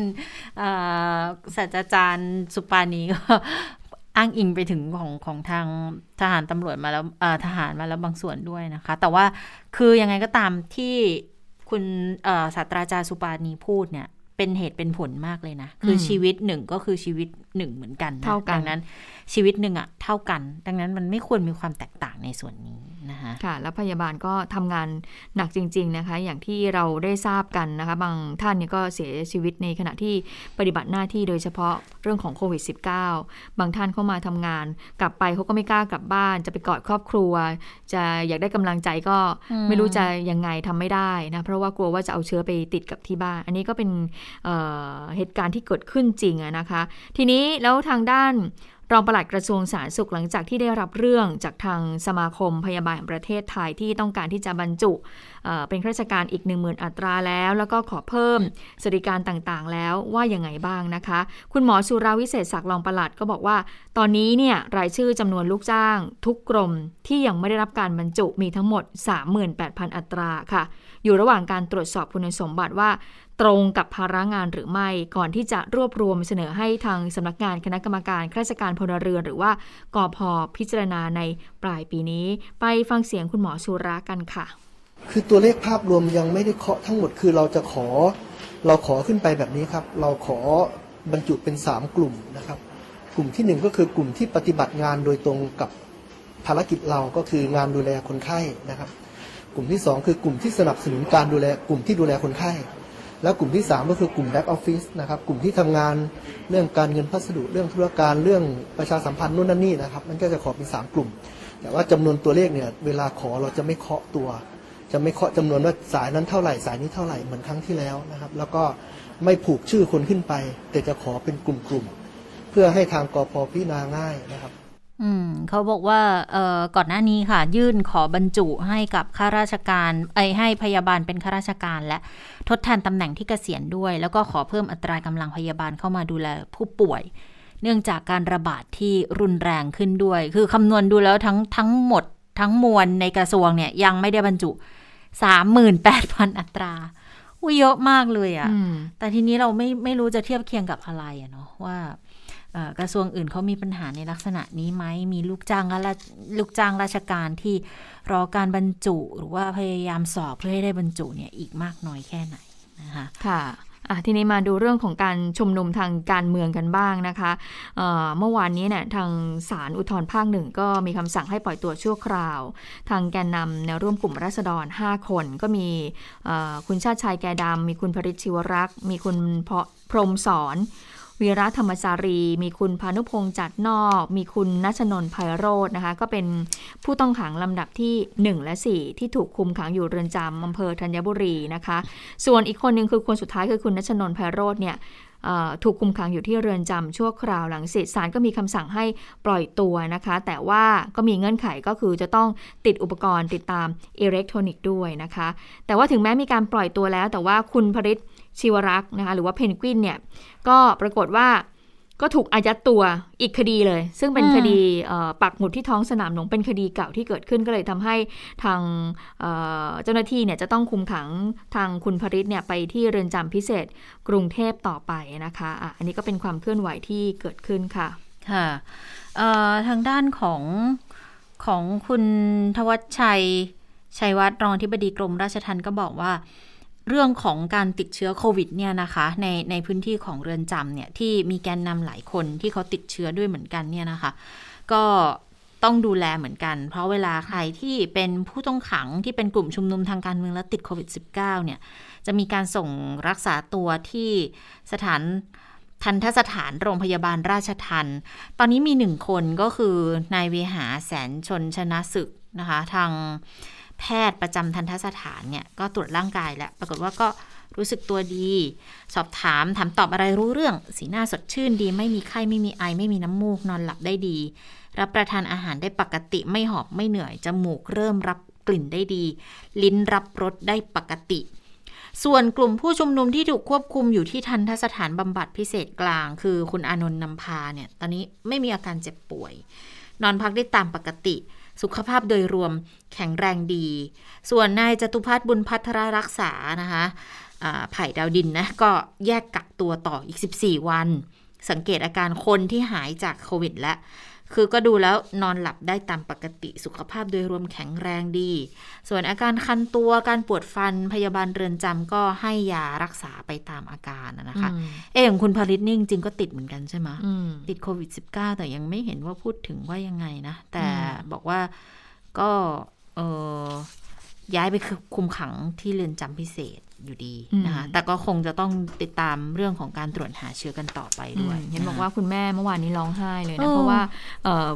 เอ่อศาสตราจารย์สุปานีก็อ้างอิงไปถึงของของทางทหารตำรวจมาแล้วเอ่อทหารมาแล้วบางส่วนด้วยนะคะ แต่ว่าคือยังไงก็ตามที่ คุณศาสตราจารย์สุปานีพูดเนี่ย เป็นเหตุเป็นผลมากเลยนะ คือชีวิตหนึ่งก็คือชีวิตหนึ่งเหมือนกันนะเท่ากันดังนั้น ชีวิตหนึ่งอะเท่ากัน ดังนั้นมันไม่ควรมีความแตกต่างในส่วนนี้ นะคะค่ะ แล้วพยาบาลก็ทำงานหนักจริง ๆนะคะ อย่างที่เราได้ทราบกันนะคะ บางท่านนี่ก็เสียชีวิตในขณะที่ปฏิบัติหน้าที่โดยเฉพาะเรื่องของโควิด -19 บางท่านเข้ามาทำงาน กลับไปเขาก็ไม่กล้ากลับบ้าน จะไปกอดครอบครัว จะอยากได้กำลังใจก็ไม่รู้จะยังไงทำไม่ได้นะเพราะว่ากลัวว่าจะเอาเชื้อไปติดกับที่บ้าน อันนี้ก็เป็นเเหตุการณ์ที่เกิดขึ้นจริงนะคะ ทีนี้แล้วทางด้าน รองปลัดกระทรวงสาธารณสุขหลังจากที่ได้รับเรื่องจากทางสมาคมพยาบาลประเทศไทยที่ต้องการที่จะบรรจุเป็นข้าราชการอีก 1 0,000 อัตราแล้ว แล้วก็ขอเพิ่มสวัสดิการต่างๆ แล้วว่ายังไงบ้างนะคะ คุณหมอสุราวิเศษศักดิ์รองปลัดก็บอกว่า ตอนนี้เนี่ยรายชื่อจำนวนลูกจ้าง ทุกกรมที่ยังไม่ได้รับการบรรจุมีทั้งหมด 38,000 อัตราค่ะ อยู่ระหว่างการตรวจสอบคุณสมบัติว่า ตรงกับภาระงานหรือไม่ ก่อนที่จะรวบรวมเสนอให้ทางสำนักงานคณะกรรมการข้าราชการพลเรือน หรือว่ากอพอพิจารณาในปลายปีนี้ ไปฟังเสียงคุณหมอสุรากันค่ะ คือตัวเลขภาพรวมยังไม่ได้เคาะทั้งหมดคือเราจะขอ เราขอขึ้นไปแบบนี้ครับ เราขอบรรจุเป็น 3 กลุ่มนะครับ กลุ่มที่ 1 ก็คือกลุ่มที่ปฏิบัติงานโดยตรงกับภารกิจเราก็คืองานดูแลคนไข้นะครับ กลุ่มที่ 2 คือกลุ่มที่สนับสนุนการดูแลกลุ่มที่ดูแลคนไข้ แล้วกลุ่มที่ 3 ก็คือกลุ่มแบ็กออฟฟิศนะครับกลุ่มที่ทำงานเรื่องการเงินพัสดุเรื่องธุรการเรื่องประชาสัมพันธ์นู่นนั่นนี่นะครับมันก็จะขอเป็น 3 กลุ่ม แต่ว่าจำนวนตัวเลขเนี่ยเวลาขอเราจะไม่เคาะตัว จะไม่เคาะจำนวนว่าสายนั้นเท่าไหร่สายนี้เท่าไหร่เหมือนครั้งที่แล้วนะครับแล้วก็ไม่ผูกชื่อคนขึ้นไป แต่จะขอเป็นกลุ่มๆเพื่อให้ทางกพพิจารณาง่ายนะครับ อืมเขาบอกว่าเอ่อก่อนหน้านี้ค่ะ ยื่นขอบรรจุให้กับข้าราชการไอยให้พยาบาลเป็นข้าราชการและทดแทนตำแหน่งที่เกษียณด้วย แล้วก็ขอเพิ่มอัตรากำลังพยาบาลเข้ามาดูแลผู้ป่วย เนื่องจากการระบาดที่รุนแรงขึ้นด้วย คือคำนวณดูแล้วทั้งทั้งหมดทั้งมวลในกระทรวงเนี่ยยังไม่ได้บรรจุ 38,000 อัตราอุ้ยเยอะมากเลยอะ่ะอืมแต่ทีนี้เราไม่ไม่รู้จะเทียบเคียงกับอะไรอะเนาะว่าเอ่อ กระทรวงอื่นเขามีปัญหาในลักษณะนี้ไหม มีลูกจ้างและลูกจ้างราชการที่รอการบรรจุ หรือว่าพยายามสอบเพื่อให้ได้บรรจุเนี่ยอีกมากน้อยแค่ไหนนะคะค่ะทีนี้มาดูเรื่องของการชุมนุมทางการเมืองกันบ้างนะคะเเมื่อวานนี้เนี่ยทางศาลอุทธรภาคหนึ่งก็มีคำสั่งให้ปล่อยตัวชั่วคราว ทางแกนนำแนวร่วมกลุ่มราษฎร 5 คน ก็มีคุณชาติชายแกดำมีคุณพริชชิวรักษ์ มีคุณเพาะพรหมสอน วีระธรรมสารี มีคุณพานุพงษ์จัดนอก มีคุณนัชนนท์ไพโรจน์นะคะ ก็เป็นผู้ต้องขังลำดับที่ 1 และ 4 ที่ถูกคุมขังอยู่เรือนจำอำเภอธัญบุรีนะคะ ส่วนอีกคนหนึ่งคือคนสุดท้ายคือคุณณัชนนท์ไพโรจน์เนี่ยถูกคุมขังอยู่ที่เรือนจำชั่วคราวหลังเสร็จศาลก็มีคำสั่งให้ปล่อยตัวนะคะ แต่ว่าก็มีเงื่อนไขก็คือจะต้องติดอุปกรณ์ติดตามอิเล็กทรอนิกส์ด้วยนะคะ แต่ว่าถึงแม้มีการปล่อยตัวแล้ว แต่ว่าคุณพริษฐ์ ชิวารักษ์นะคะหรือว่าเพนกวินเนี่ยก็ปรากฏว่าก็ถูกอายัดตัวอีกคดีเลย ซึ่งเป็นอืมคดีเอ่อปักหมุดที่ท้องสนามหลวงเป็นคดีเก่าที่เกิดขึ้นก็เลยทำให้ทางเอ่อเจ้าหน้าที่เนี่ยจะต้องคุมขังทางคุณพริษเนี่ยไปที่เรือนจำพิเศษกรุงเทพต่อไปนะคะอะอันนี้ก็เป็นความเคลื่อนไหวที่เกิดขึ้นค่ะค่ะเอ่อทางด้านของของคุณทวัชชัยชัยวัฒน์รองที่บดีกรมราชทัณฑ์ก็บอกว่า เรื่องของการติดเชื้อโควิดเนี่ยนะคะในในพื้นที่ของเรือนจำเนี่ยที่มีแกนนำหลายคนที่เขาติดเชื้อด้วยเหมือนกันเนี่ยนะคะ ก็ต้องดูแลเหมือนกัน เพราะเวลาใครที่เป็นผู้ต้องขังที่เป็นกลุ่มชุมนุมทางการเมืองแล้วติดโควิด -19 เนี่ยจะมีการส่งรักษาตัวที่สถานทันทสถานโรงพยาบาลราชทัน ตอนนี้มีหนึ่งคนก็คือนายเวหาแสนชนชนะศึกนะคะ ทาง แพทย์ประจำทันทสถานเนี่ยก็ตรวจร่างกายแล้วปรากฏว่าก็รู้สึกตัวดี สอบถามถามตอบอะไรรู้เรื่อง สีหน้าสดชื่นดี ไม่มีไข้ไม่มีไอ ไม่มีน้ำมูกนอนหลับได้ดี รับประทานอาหารได้ปกติไม่หอบไม่เหนื่อยจมูกเริ่มรับกลิ่นได้ดี ลิ้นรับรสได้ปกติ ส่วนกลุ่มผู้ชุมนุมที่ถูกควบคุมอยู่ที่ทันทสถานบำบัดพิเศษกลาง คือคุณอานนท์นำพาเนี่ยตอนนี้ไม่มีอาการเจ็บป่วย นอนพักได้ตามปกติ สุขภาพโดยรวมแข็งแรงดี ส่วนนายจตุพัฒน์บุญพัทรรักษานะคะอ่าไผ่ดาวดินนะก็แยกกักตัวต่ออีก 14 วัน สังเกตอาการคนที่หายจากโควิดแล้ว คือก็ดูแล้วนอนหลับได้ตามปกติสุขภาพโดยรวมแข็งแรงดี ส่วนอาการคันตัวการปวดฟันพยาบาลเรือนจำก็ให้ยารักษาไปตามอาการนะนะคะอืมเอะอย่างคุณพาริตนี่จริงๆก็ติดเหมือนกันใช่ไหมอืมติดโควิด -19 แต่ยังไม่เห็นว่าพูดถึงว่ายังไงนะ แต่อืมบอกว่าก็เออย้ายไปคุมขังที่เรือนจำพิเศษ อยู่ดีนะคะแต่ก็คงจะต้องติดตามเรื่องของการตรวจหาเชื้อกันต่อไปด้วยเห็นบอกว่าคุณแม่เมื่อวานนี้ร้องไห้เลยเอนะอเพราะว่า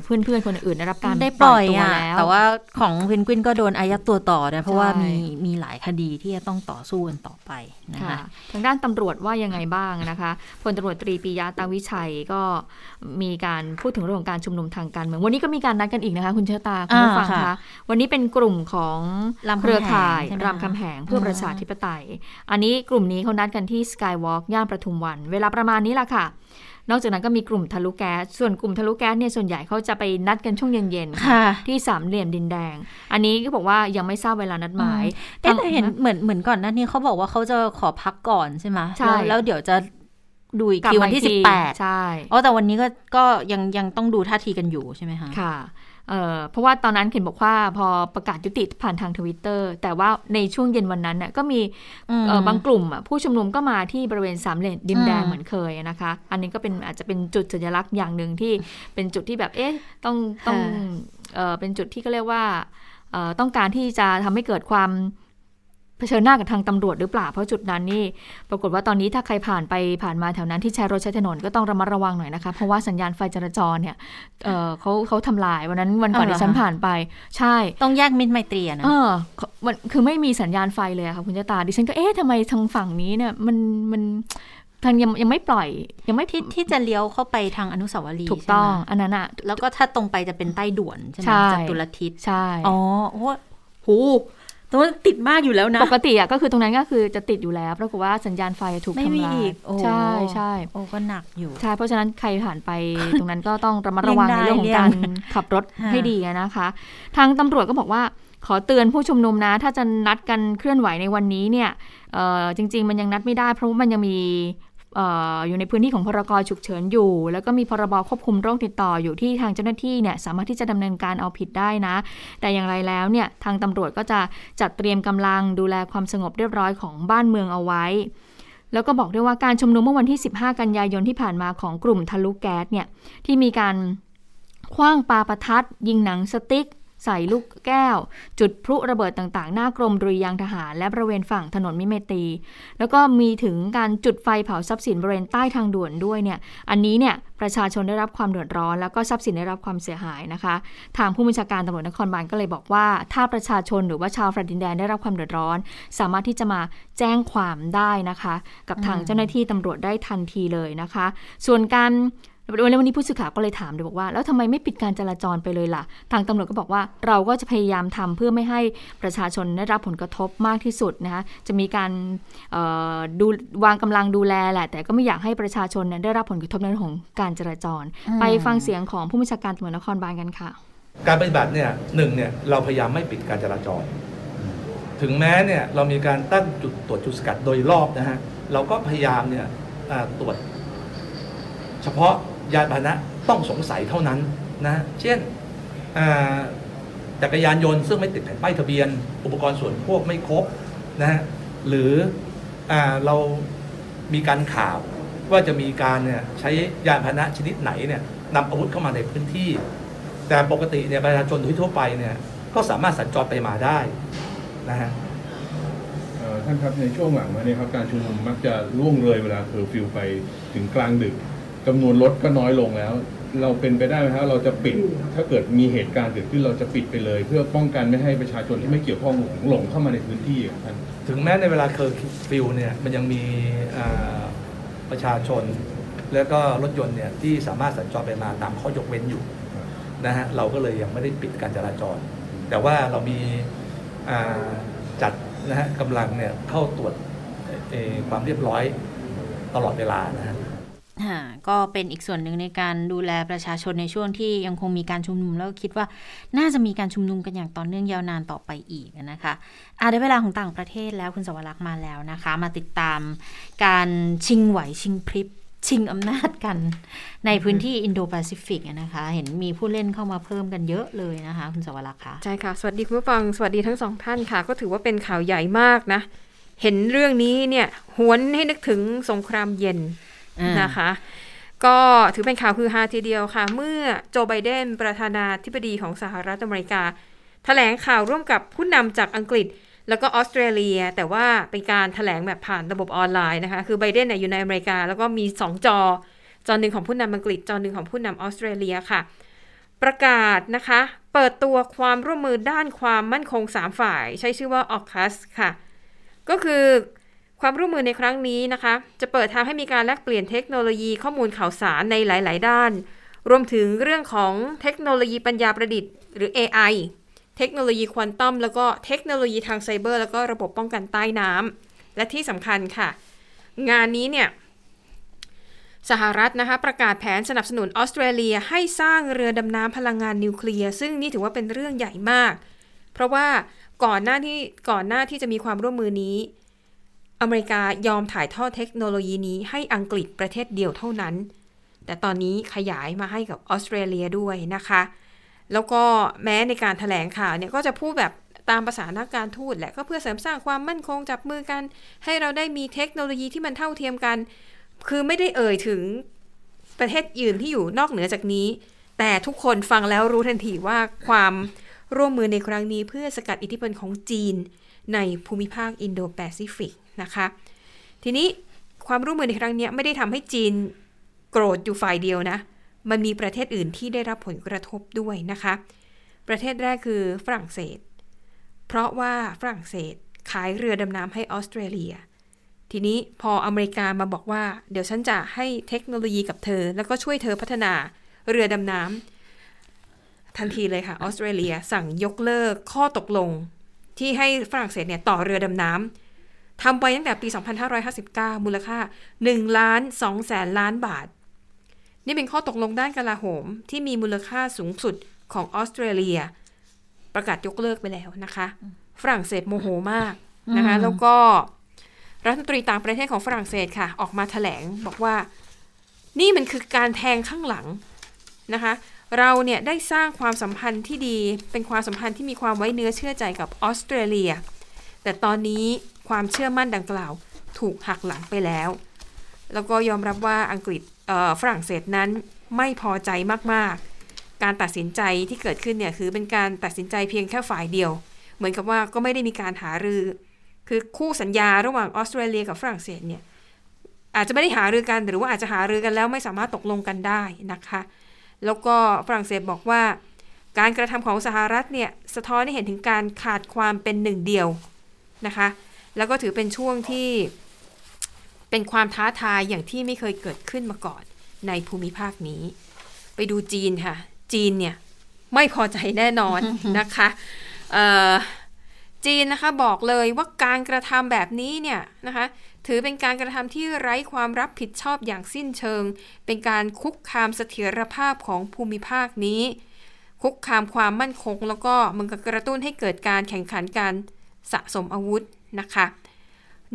เพื่อนเพื่อนๆคนอื่นได้รับการได้ปล่อยตัวอะแล้ว แต่ว่าของเพนกวินก็โดนอายัดตัวต่อนะเพราะว่าใช่มีมีหลายคดีที่จะต้องต่อสู้กันต่อไปนะค่ะคะทางด้านตำรวจว่ายังไงบ้างนะคะพลตำรวจตรีปียะตาวิชัยก็มีการพูดถึงเรื่องของการชุมนุมทางการเมืองวันนี้ก็มีการนัดกันอีกนะคะ คุณเชอตาคุณผู้ฟังอ่าคะค่ะวันนี้เป็นกลุ่มของรามคำแหงเครือข่ายใช่ไหมคะรามคำแหงเพื่อประชาธิปไตยอันนี้กลุ่มนี้เขานัดกันที่สกายวอล์กย่านประทุมวัน เวลาประมาณนี้แหละค่ะ นอกจากนั้นก็มีกลุ่มทะลุแก๊ส ส่วนกลุ่มทะลุแก๊สเนี่ยส่วนใหญ่เขาจะไปนัดกันช่วงเย็นๆค่ะค่ะที่สามเหลี่ยมดินแดง อันนี้ก็บอกว่ายังไม่ทราบเวลานัดหมายเอ๊ะทางแต่เห็นเหมือนเหมือนก่อนหน้านี้เขาบอกว่าเขาจะขอพักก่อนใช่ไหมใช่แล้วแล้วเดี๋ยวจะดูอีกกลับทีมาวันที่อีกสิทีบแปดใช่ อ๋อ แต่วันนี้ก็ก็ยังยังต้องดูท่าทีกันอยู่ใช่ไหมคะ ค่ะ เอ่อเพราะว่าตอนนั้นเข็นบอกว่าพอประกาศยุติผ่านทางทวิตเตอร์แต่ว่าในช่วงเย็นวันนั้นน่ะก็มีอืมเอ่อบางกลุ่มอะผู้ชุมนุมก็มาที่บริเวณสามเหลี่ยมดินแดงอืมเหมือนเคยนะคะ อันนี้ก็เป็นอาจจะเป็นจุดสัญลักษณ์อย่างหนึ่งที่เป็นจุดที่แบบเอ๊ะต้องต้องเอ่อเป็นจุดที่ก็เรียกว่าเอ่อต้องการที่จะทำให้เกิดความเผ ชิญหน้ากับทางตำรวจหรือเปล่าเพราะจุดนั้นนี่ปรากฏว่าตอนนี้ถ้าใครผ่านไปผ่านมาแถวนั้นที่ใช้รถใช้ถนนก็ต้องระมัดระวังหน่อยนะคะ เพราะว่าสัญญาณไฟจราจรเนี่ยเออเขาเขาทำลายวันนั้นวันก่อนเอาเหรที่อฉันคะผ่านไป ใช่ ต้องแยกมิตรไมตรีอะนะเออมันคือไม่มีสัญญาณไฟเลยอะค่ะคุณเจาตาดิฉันก็เอ๊ะทำไมทางฝั่งนี้เนี่ยมันมันทางยังยังไม่ปล่อยยังไม่ที่ที่จะเลี้ยวเข้าไปทางอนุสาวรีย์ถูกต้องใช่ไหมอันนั้นอะแล้วก็ถ้าตรงไปจะเป็นใต้ด่วนใช่ไหมใช่จากตุลทิศใช่อ๋อโอ้โห ตรงนั้นติดมากอยู่แล้วนะ ปกติอะก็คือตรงนั้นก็คือจะติดอยู่แล้วปรากฏว่าสัญญาณไฟถูกไม่มีทำลายอีกโอ้ใช่ใช่โอ้ก็หนักอยู่ใช่เพราะฉะนั้นใครผ่านไปตรงนั้นก็ต้องระมัดระวังเลี่ในยงได้เรื่องของการเลี่ยงขับรถค่ะให้ดีอะนะคะ ทางตำรวจก็บอกว่าขอเตือนผู้ชุมนุมนะ ถ้าจะนัดกันเคลื่อนไหวในวันนี้เนี่ยเอ่อจริง ๆ มันยังนัดไม่ได้ เพราะว่ามันยังมีเอยู่ในพื้นที่ของพรกฉุกเฉินอยู่ แล้วก็มีพรบควบคุมโรคติดต่ออยู่ที่ทางเจ้าหน้าที่เนี่ยสามารถที่จะดำเนินการเอาผิดได้นะ แต่อย่างไรแล้วเนี่ยทางตำรวจก็จะจัดเตรียมกำลังดูแลความสงบเรียบร้อยของบ้านเมืองเอาไว้ แล้วก็บอกด้วยว่าการชุมนุมเมื่อวันที่ 15 กันยายนที่ผ่านมาของกลุ่มทะลุแก๊สเนี่ยที่มีการขว้างปาประทัดยิงหนังสติ๊ก ใส่ลูกแก้ว จุดพลุระเบิดต่างๆ หน้ากรมดุริยางค์ทหาร และบริเวณฝั่งถนนมิตรไมตรี แล้วก็มีถึงการจุดไฟเผาทรัพย์สินบริเวณใต้ทางด่วนด้วยเนี่ย อันนี้เนี่ยประชาชนได้รับความเดือดร้อน แล้วก็ทรัพย์สินได้รับความเสียหายนะคะ ทางผู้บัญชาการตำรวจนครบาลก็เลยบอกว่า ถ้าประชาชนหรือว่าชาวแฟลตดินแดงได้รับความเดือดร้อน สามารถที่จะมาแจ้งความได้นะคะ กับทางเจ้าหน้าที่ตำรวจได้ทันทีเลยนะคะ ส่วนการ วันนี้ผู้สื่อข่าวก็เลยถามเลยบอกว่า แล้วทำไมไม่ปิดการจราจรไปเลยล่ะ ทางตำรวจก็บอกว่าเราก็จะพยายามทำเพื่อไม่ให้ประชาชนได้รับผลกระทบมากที่สุดนะคะจะมีการดูวางกำลังดูแลแหละ แต่ก็ไม่อยากให้ประชาชนได้รับผลกระทบในเรื่องของการจราจร ไปฟังเสียงของผู้บัญชาการตำรวจนครบาลกันค่ะ การปฏิบัติเนี่ยหนึ่งเนี่ยเราพยายามไม่ปิดการจราจร ถึงแม้เนี่ยเรามีการตั้งจุดตรวจจุดสกัดโดยรอบนะฮะเราก็พยายามเนี่ยตรวจ เฉพาะ ยานพาหนะต้องสงสัยเท่านั้นนะเช่นจักรยานยนต์ซึ่งไม่ติดแผ่นป้ายทะเบียน อุปกรณ์ส่วนพวกไม่ครบนะหรืออเรามีการข่าวว่าจะมีการเนี่ยใช้ยานพาหนะชนิดไหนเนี่ยนำอาวุธเข้ามาในพื้นที่ แต่ปกติเนี่ยประชาชนทั่วไปเนี่ยก็สามารถสัญจรไปมาได้นะฮะท่านครับในช่วงหลังมาเนี่ยครับการชุมนุมมักจะล่วงเลยเวลาเคอร์ฟิวไปถึงกลางดึก จำนวนรถก็น้อยลงแล้ว เราเป็นไปได้ไหมครับเราจะปิด ถ้าเกิดมีเหตุการณ์เกิดขึ้นเราจะปิดไปเลย เพื่อป้องกันไม่ให้ประชาชนที่ไม่เกี่ยวข้องหลงเข้ามาในพื้นที่ท่านถึงแม้ในเวลาเคอร์ฟิวเนี่ยมันยังมีประชาชน แล้วก็รถยนต์เนี่ยที่สามารถสัญจรไปมาตามข้อยกเว้นอยู่นะฮะเราก็เลยยังไม่ได้ปิดการจราจร แต่ว่าเรามีจัดนะฮะกำลังเนี่ยเข้าตรวจความเรียบร้อยตลอดเวลานะฮะ ก็เป็นอีกส่วนหนึ่งในการดูแลประชาชนในช่วงที่ยังคงมีการชุมนุม แล้วก็คิดว่าน่าจะมีการชุมนุมกันอย่างต่อเนื่องยาวนานต่อไปอีกนะคะอาได้เวลาของต่างประเทศแล้วคุณสวรักษ์มาแล้วนะคะ มาติดตามการชิงไหวชิงพริบชิงอำนาจกันในพื้นที่อินโดแปซิฟิกนะคะ เห็นมีผู้เล่นเข้ามาเพิ่มกันเยอะเลยนะคะ คุณสวรักษ์คะใช่ค่ะ สวัสดีคุณผู้ฟังสวัสดีทั้งสองท่านค่ะ ก็ถือว่าเป็นข่าวใหญ่มากนะ เห็นเรื่องนี้เนี่ยหวนให้นึกถึงสงครามเย็น นะคะ ก็ถือเป็นข่าวคือฮาทีเดียวค่ะ เมื่อโจไบเดนประธานาธิบดีของสหรัฐอเมริกาถแถลงข่าวร่วมกับผู้นำจากอังกฤษ แล้วก็ออสเตรเลีย แต่ว่าเป็นการถแถลงแบบผ่านระบบออนไลน์นะคะ คือไบเดนอยู่ในอเมริกา แล้วก็มี 2 จอ จอหนึ่งของผู้นำอังกฤษ จอหนึ่งของผู้นำออสเตรเลียค่ะ ประกาศนะคะ เปิดตัวความร่วมมือด้านความมั่นคง 3 ฝ่าย ใช้ชื่อว่าออคัสค่ะก็คือ ความร่วมมือในครั้งนี้นะคะ จะเปิดทางให้มีการแลกเปลี่ยนเทคโนโลยีข้อมูลข่าวสารในหลาย ๆ ด้าน รวมถึงเรื่องของเทคโนโลยีปัญญาประดิษฐ์หรือ AI เทคโนโลยีควอนตัมแล้วก็เทคโนโลยีทางไซเบอร์ แล้วก็ระบบป้องกันใต้น้ำและที่สำคัญค่ะ งานนี้เนี่ยสหรัฐนะคะประกาศแผนสนับสนุนออสเตรเลียให้สร้างเรือดำน้ำพลังงานนิวเคลียร์ ซึ่งนี่ถือว่าเป็นเรื่องใหญ่มาก เพราะว่าก่อนหน้าที่ก่อนหน้าที่จะมีความร่วมมือนี้ อเมริกายอมถ่ายทอดเทคโนโลยีนี้ให้อังกฤษประเทศเดียวเท่านั้น แต่ตอนนี้ขยายมาให้กับออสเตรเลียด้วยนะคะ แล้วก็แม้ในการถแถลงข่าวเนี่ยก็จะพูดแบบตามภาษานักการทูตแหละก็เพื่อเสริมสร้างความมั่นคงจับมือกัน ให้เราได้มีเทคโนโลยีที่มันเท่าเทียมกัน คือไม่ได้เอ่ยถึงประเทศอื่นที่อยู่นอกเหนือจากนี้ แต่ทุกคนฟังแล้วรู้ทันทีว่าความร่วมมือในครั้งนี้เพื่อสกัดอิทธิพลของจีนในภูมิภาคอินโดแปซิฟิก นะคะ ทีนี้ความร่วมมือในครั้งนี้ไม่ได้ทำให้จีนโกรธอยู่ฝ่ายเดียวนะ มันมีประเทศอื่นที่ได้รับผลกระทบด้วยนะคะ ประเทศแรกคือฝรั่งเศส เพราะว่าฝรั่งเศสขายเรือดำน้ำให้ออสเตรเลีย ทีนี้พออเมริกามาบอกว่า เดี๋ยวฉันจะให้เทคโนโลยีกับเธอ แล้วก็ช่วยเธอพัฒนาเรือดำน้ำทันทีเลยค่ะออสเตรเลียสั่งยกเลิกข้อตกลง ที่ให้ฝรั่งเศสเนี่ยต่อเรือดำน้ำ ทำไปตั้งแต่ปี 2559 มูลค่า1ล้าน2แสนล้านบาท นี่เป็นข้อตกลงด้านกลาโหมที่มีมูลค่าสูงสุดของออสเตรเลีย ประกาศยกเลิกไปแล้วนะคะ ฝรั่งเศสโมโหมากนะคะอืมแล้วก็รัฐมนตรีต่างประเทศของฝรั่งเศสค่ะ ออกมาแถลงบอกว่า นี่มันคือการแทงข้างหลังนะคะ เราเนี่ยได้สร้างความสัมพันธ์ที่ดีเป็นความสัมพันธ์ที่มีความไว้เนื้อเชื่อใจกับออสเตรเลีย แต่ตอนนี้ ความเชื่อมั่นดังกล่าวถูกหักหลังไปแล้ว แล้วก็ยอมรับว่าอังกฤษฝรั่งเศสนั้นไม่พอใจมากๆ การตัดสินใจที่เกิดขึ้นเนี่ยคือเป็นการตัดสินใจเพียงแค่ฝ่ายเดียว เหมือนกับว่าก็ไม่ได้มีการหารือ คือคู่สัญญาระหว่างออสเตรเลียกับฝรั่งเศสเนี่ยอาจจะไม่ได้หารือกันหรือว่าอาจจะหารือกันแล้วไม่สามารถตกลงกันได้นะคะ แล้วก็ฝรั่งเศสบอกว่า การกระทำของสหรัฐเนี่ยสะท้อนให้เห็นถึงการขาดความเป็นหนึ่งเดียวนะคะ แล้วก็ถือเป็นช่วงที่เป็นความท้าทายอย่างที่ไม่เคยเกิดขึ้นมาก่อนในภูมิภาคนี้ ไปดูจีนค่ะ จีนเนี่ยไม่พอใจแน่นอนนะคะเอ่อจีนนะคะบอกเลยว่าการกระทำแบบนี้เนี่ยนะคะถือเป็นการกระทำที่ไร้ความรับผิดชอบอย่างสิ้นเชิง เป็นการคุกคามเสถียรภาพของภูมิภาคนี้ คุกคามความมั่นคง แล้วก็มันก็กระตุ้นให้เกิดการแข่งขันการสะสมอาวุธ นะคะ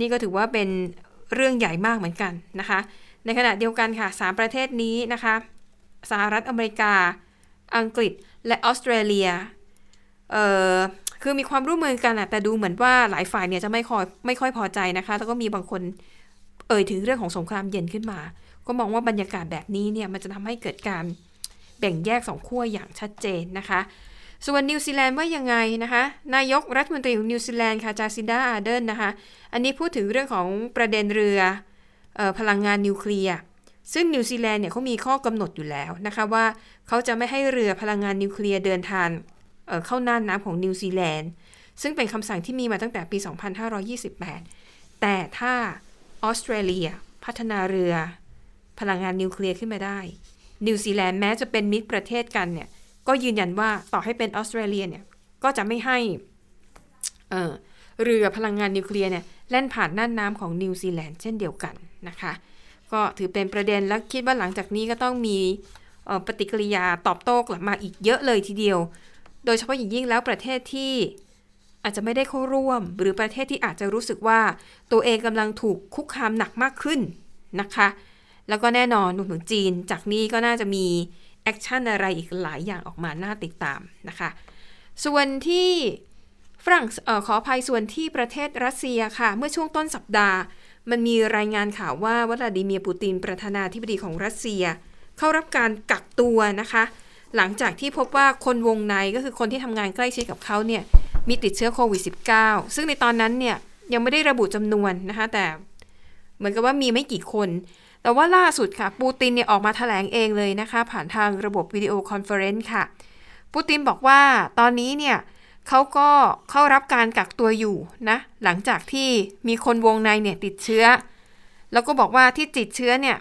นี่ก็ถือว่าเป็นเรื่องใหญ่มากเหมือนกันนะคะ ในขณะเดียวกันค่ะสามประเทศนี้นะคะ สหรัฐอเมริกา อังกฤษ และออสเตรเลีย เอ่อ คือมีความร่วมมือกันอะแต่ดูเหมือนว่าหลายฝ่ายเนี่ยจะไม่ค่อยไม่ค่อยพอใจนะคะ แล้วก็มีบางคนเอ่ยถึงเรื่องของสงครามเย็นขึ้นมา ก็มองว่าบรรยากาศแบบนี้เนี่ยมันจะทำให้เกิดการแบ่งแยกสองขั้วอย่างชัดเจนนะคะ ส่วนนิวซีแลนด์ว่ายังไงนะคะ นายกรัฐมนตรีของนิวซีแลนด์ค่ะจาซินดาอาเดนนะคะ อันนี้พูดถึงเรื่องของประเด็นเรือเออพลังงานนิวเคลียร์ ซึ่งนิวซีแลนด์เนี่ยเขามีข้อกำหนดอยู่แล้วนะคะว่าเขาจะไม่ให้เรือพลังงานนิวเคลียร์เดินทางเข้าน่านน้ำของนิวซีแลนด์ ซึ่งเป็นคำสั่งที่มีมาตั้งแต่ปี 2528 แต่ถ้าออสเตรเลียพัฒนาเรือ พลังงานนิวเคลียร์ขึ้นมาได้ นิวซีแลนด์แม้จะเป็นมิตรประเทศกันเนี่ย ก็ยืนยันว่าต่อให้เป็นออสเตรเลียเนี่ยก็จะไม่ให้เออเรือพลังงานนิวเคลียร์เนี่ยแล่นผ่านน่านน้ำของนิวซีแลนด์เช่นเดียวกันนะคะ ก็ถือเป็นประเด็นและคิดว่าหลังจากนี้ก็ต้องมีปฏิกิริยาตอบโต้กลับมาอีกเยอะเลยทีเดียว โดยเฉพาะอย่างยิ่งแล้วประเทศที่อาจจะไม่ได้เข้าร่วม หรือประเทศที่อาจจะรู้สึกว่าตัวเองกำลังถูกคุกคามหนักมากขึ้นนะคะ แล้วก็แน่นอนรวมถึงจีน จากนี้ก็น่าจะมี คชั่นอะไรอีกหลายอย่างออกมาน่าติดตามนะคะ ส่วนที่ฝรั่งออขออภัยส่วนที่ประเทศรัสเซียค่ะ เมื่อช่วงต้นสัปดาห์ มันมีรายงานข่าวว่าวลาดิเมียร์ปูตินประธานาธิบดีของรัสเซีย เข้ารับการกักตัวนะคะ หลังจากที่พบว่าคนวงในก็คือคนที่ทำงานใกล้ชิดกับเขาเนี่ยมีติดเชื้อโควิด -19 ซึ่งในตอนนั้นเนี่ยยังไม่ได้ระบุจำนวนนะคะแต่เหมือนกับว่ามีไม่กี่คน แต่ว่าล่าสุดค่ะ ปูตินเนี่ยออกมาแถลงเองเลยนะคะ ผ่านทางระบบวิดีโอคอนเฟอเรนซ์ค่ะ ปูตินบอกว่าตอนนี้เนี่ยเขาก็เข้ารับการกักตัวอยู่นะ หลังจากที่มีคนวงในเนี่ยติดเชื้อ แล้วก็บอกว่าที่ติดเชื้อเนี่ย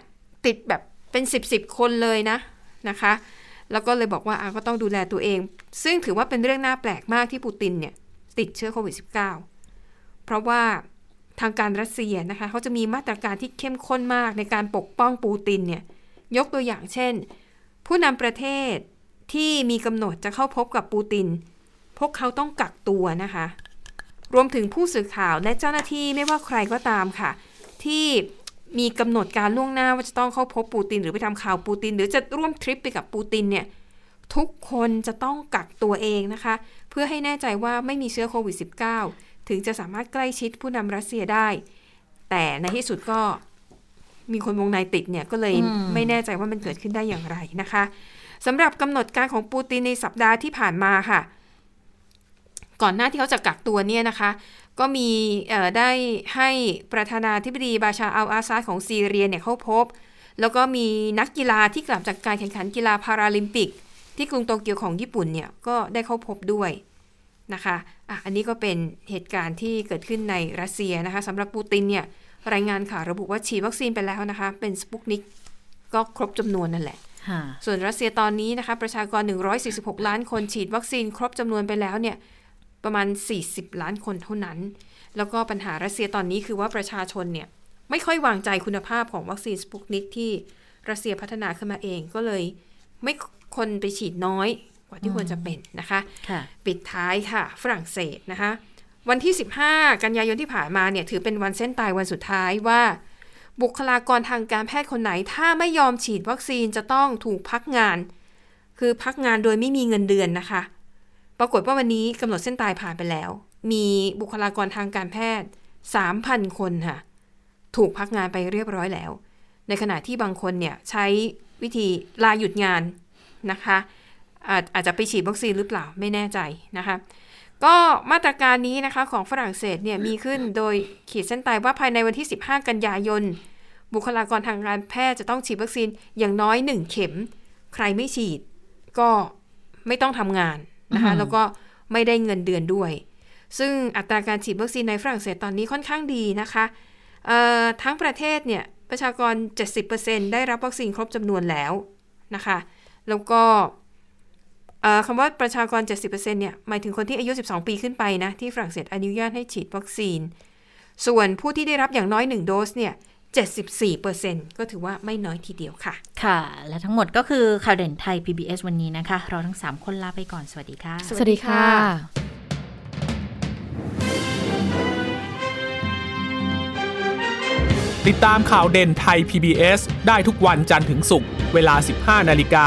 ติดแบบเป็น 10บสคนเลยนะนะคะ แล้วก็เลยบอกว่าอะก็ต้องดูแลตัวเอง ซึ่งถือว่าเป็นเรื่องน่าแปลกมากที่ปูตินเนี่ยติดเชื้อโควิด -19 เพราะว่า ทางการรัสเซียนะคะเขาจะมีมาตรการที่เข้มข้นมากในการปกป้องปูตินเนี่ยยกตัวอย่างเช่น ผู้นำประเทศที่มีกำหนดจะเข้าพบกับปูติน พวกเขาต้องกักตัวนะคะ รวมถึงผู้สื่อข่าวและเจ้าหน้าที่ไม่ว่าใครก็ตามค่ะ ที่มีกำหนดการล่วงหน้าว่าจะต้องเข้าพบปูติน หรือไปทำข่าวปูติน หรือจะร่วมทริปไปกับปูตินเนี่ยทุกคนจะต้องกักตัวเองนะคะ เพื่อให้แน่ใจว่าไม่มีเชื้อโควิด -19 ถึงจะสามารถใกล้ชิดผู้นำรัสเซียได้ แต่ในที่สุดก็มีคนวงในติดเนี่ยก็เลยอืมไม่แน่ใจว่ามันเกิดขึ้นได้อย่างไรนะคะสำหรับกำหนดการของปูตินในสัปดาห์ที่ผ่านมาค่ะ ก่อนหน้าที่เขาจะกักตัวเนี่ยนะคะ ก็มีเอ่อได้ให้ประธานาธิบดีบาชาอัลอาซาดของซีเรียเนี่ยเข้าพบ แล้วก็มีนักกีฬาที่กลับจากการแข่งขันกีฬาพาราลิมปิก ที่กรุงโตเกียวของญี่ปุ่นเนี่ยก็ได้เข้าพบด้วยนะคะ อะอันนี้ก็เป็นเหตุการณ์ที่เกิดขึ้นในรัสเซียนะคะสำหรับปูตินเนี่ยรายงานข่าวระบุว่าฉีดวัคซีนไปแล้วนะคะ เป็นสปุกนิกก็ครบจำนวนนั่นแหละค่ะส่วนรัสเซียตอนนี้นะคะ ประชากร 146 ล้านคนฉีดวัคซีนครบจำนวนไปแล้วเนี่ยประมาณ 40 ล้านคนเท่านั้น แล้วก็ปัญหารัสเซียตอนนี้คือว่าประชาชนเนี่ยไม่ค่อยวางใจคุณภาพของวัคซีนสปุกนิกที่รัสเซียพัฒนาขึ้นมาเองก็เลย ไม่คนไปฉีดน้อย กว่าที่ควรจะเป็นนะคะค่ะปิดท้ายค่ะ ฝรั่งเศสนะคะ วันที่ 15 กันยายนที่ผ่านมาเนี่ยถือเป็นวันเส้นตายวันสุดท้ายว่า บุคลากรทางการแพทย์คนไหน ถ้าไม่ยอมฉีดวัคซีนจะต้องถูกพักงาน คือพักงานโดยไม่มีเงินเดือนนะคะ ปรากฏว่าวันนี้กำหนดเส้นตายผ่านไปแล้ว มีบุคลากรทางการแพทย์ 3,000 คนค่ะถูกพักงานไปเรียบร้อยแล้ว ในขณะที่บางคนเนี่ยใช้วิธีลาหยุดงานนะคะ อาจอาจจะไปฉีดวัคซีนหรือเปล่าไม่แน่ใจนะคะก็มาตรการนี้นะคะของฝรั่งเศสเนี่ยมีขึ้นโดยขีดเส้นตายว่าภายในวันที่ 15 กันยายน บุคลากรทางการแพทย์จะต้องฉีดวัคซีนอย่างน้อย 1 เข็ม ใครไม่ฉีดก็ไม่ต้องทำงานนะคะอืมแล้วก็ไม่ได้เงินเดือนด้วย ซึ่งอัตราการฉีดวัคซีนในฝรั่งเศสตอนนี้ค่อนข้างดีนะคะเอ่อทั้งประเทศเนี่ยประชากร 70%ได้รับวัคซีนครบจำนวนแล้วนะคะ แล้วก็เอ่อ คำว่าประชากร 70%เนี่ย หมายถึงคนที่อายุ 12 ปีขึ้นไปนะ ที่ฝรั่งเศสอนุญาตให้ฉีดวัคซีน ส่วนผู้ที่ได้รับอย่างน้อย 1 โดสเนี่ย 74%ก็ถือว่าไม่น้อยทีเดียวค่ะ ค่ะ และทั้งหมดก็คือข่าวเด่นไทย PBS วันนี้นะคะ เราทั้ง 3 คนลาไปก่อน สวัสดีค่ะ สวัสดีค่ะติดตามข่าวเด่นไทย PBS ได้ทุกวันจันทร์ถึงศุกร์เวลา 15 นาฬิกา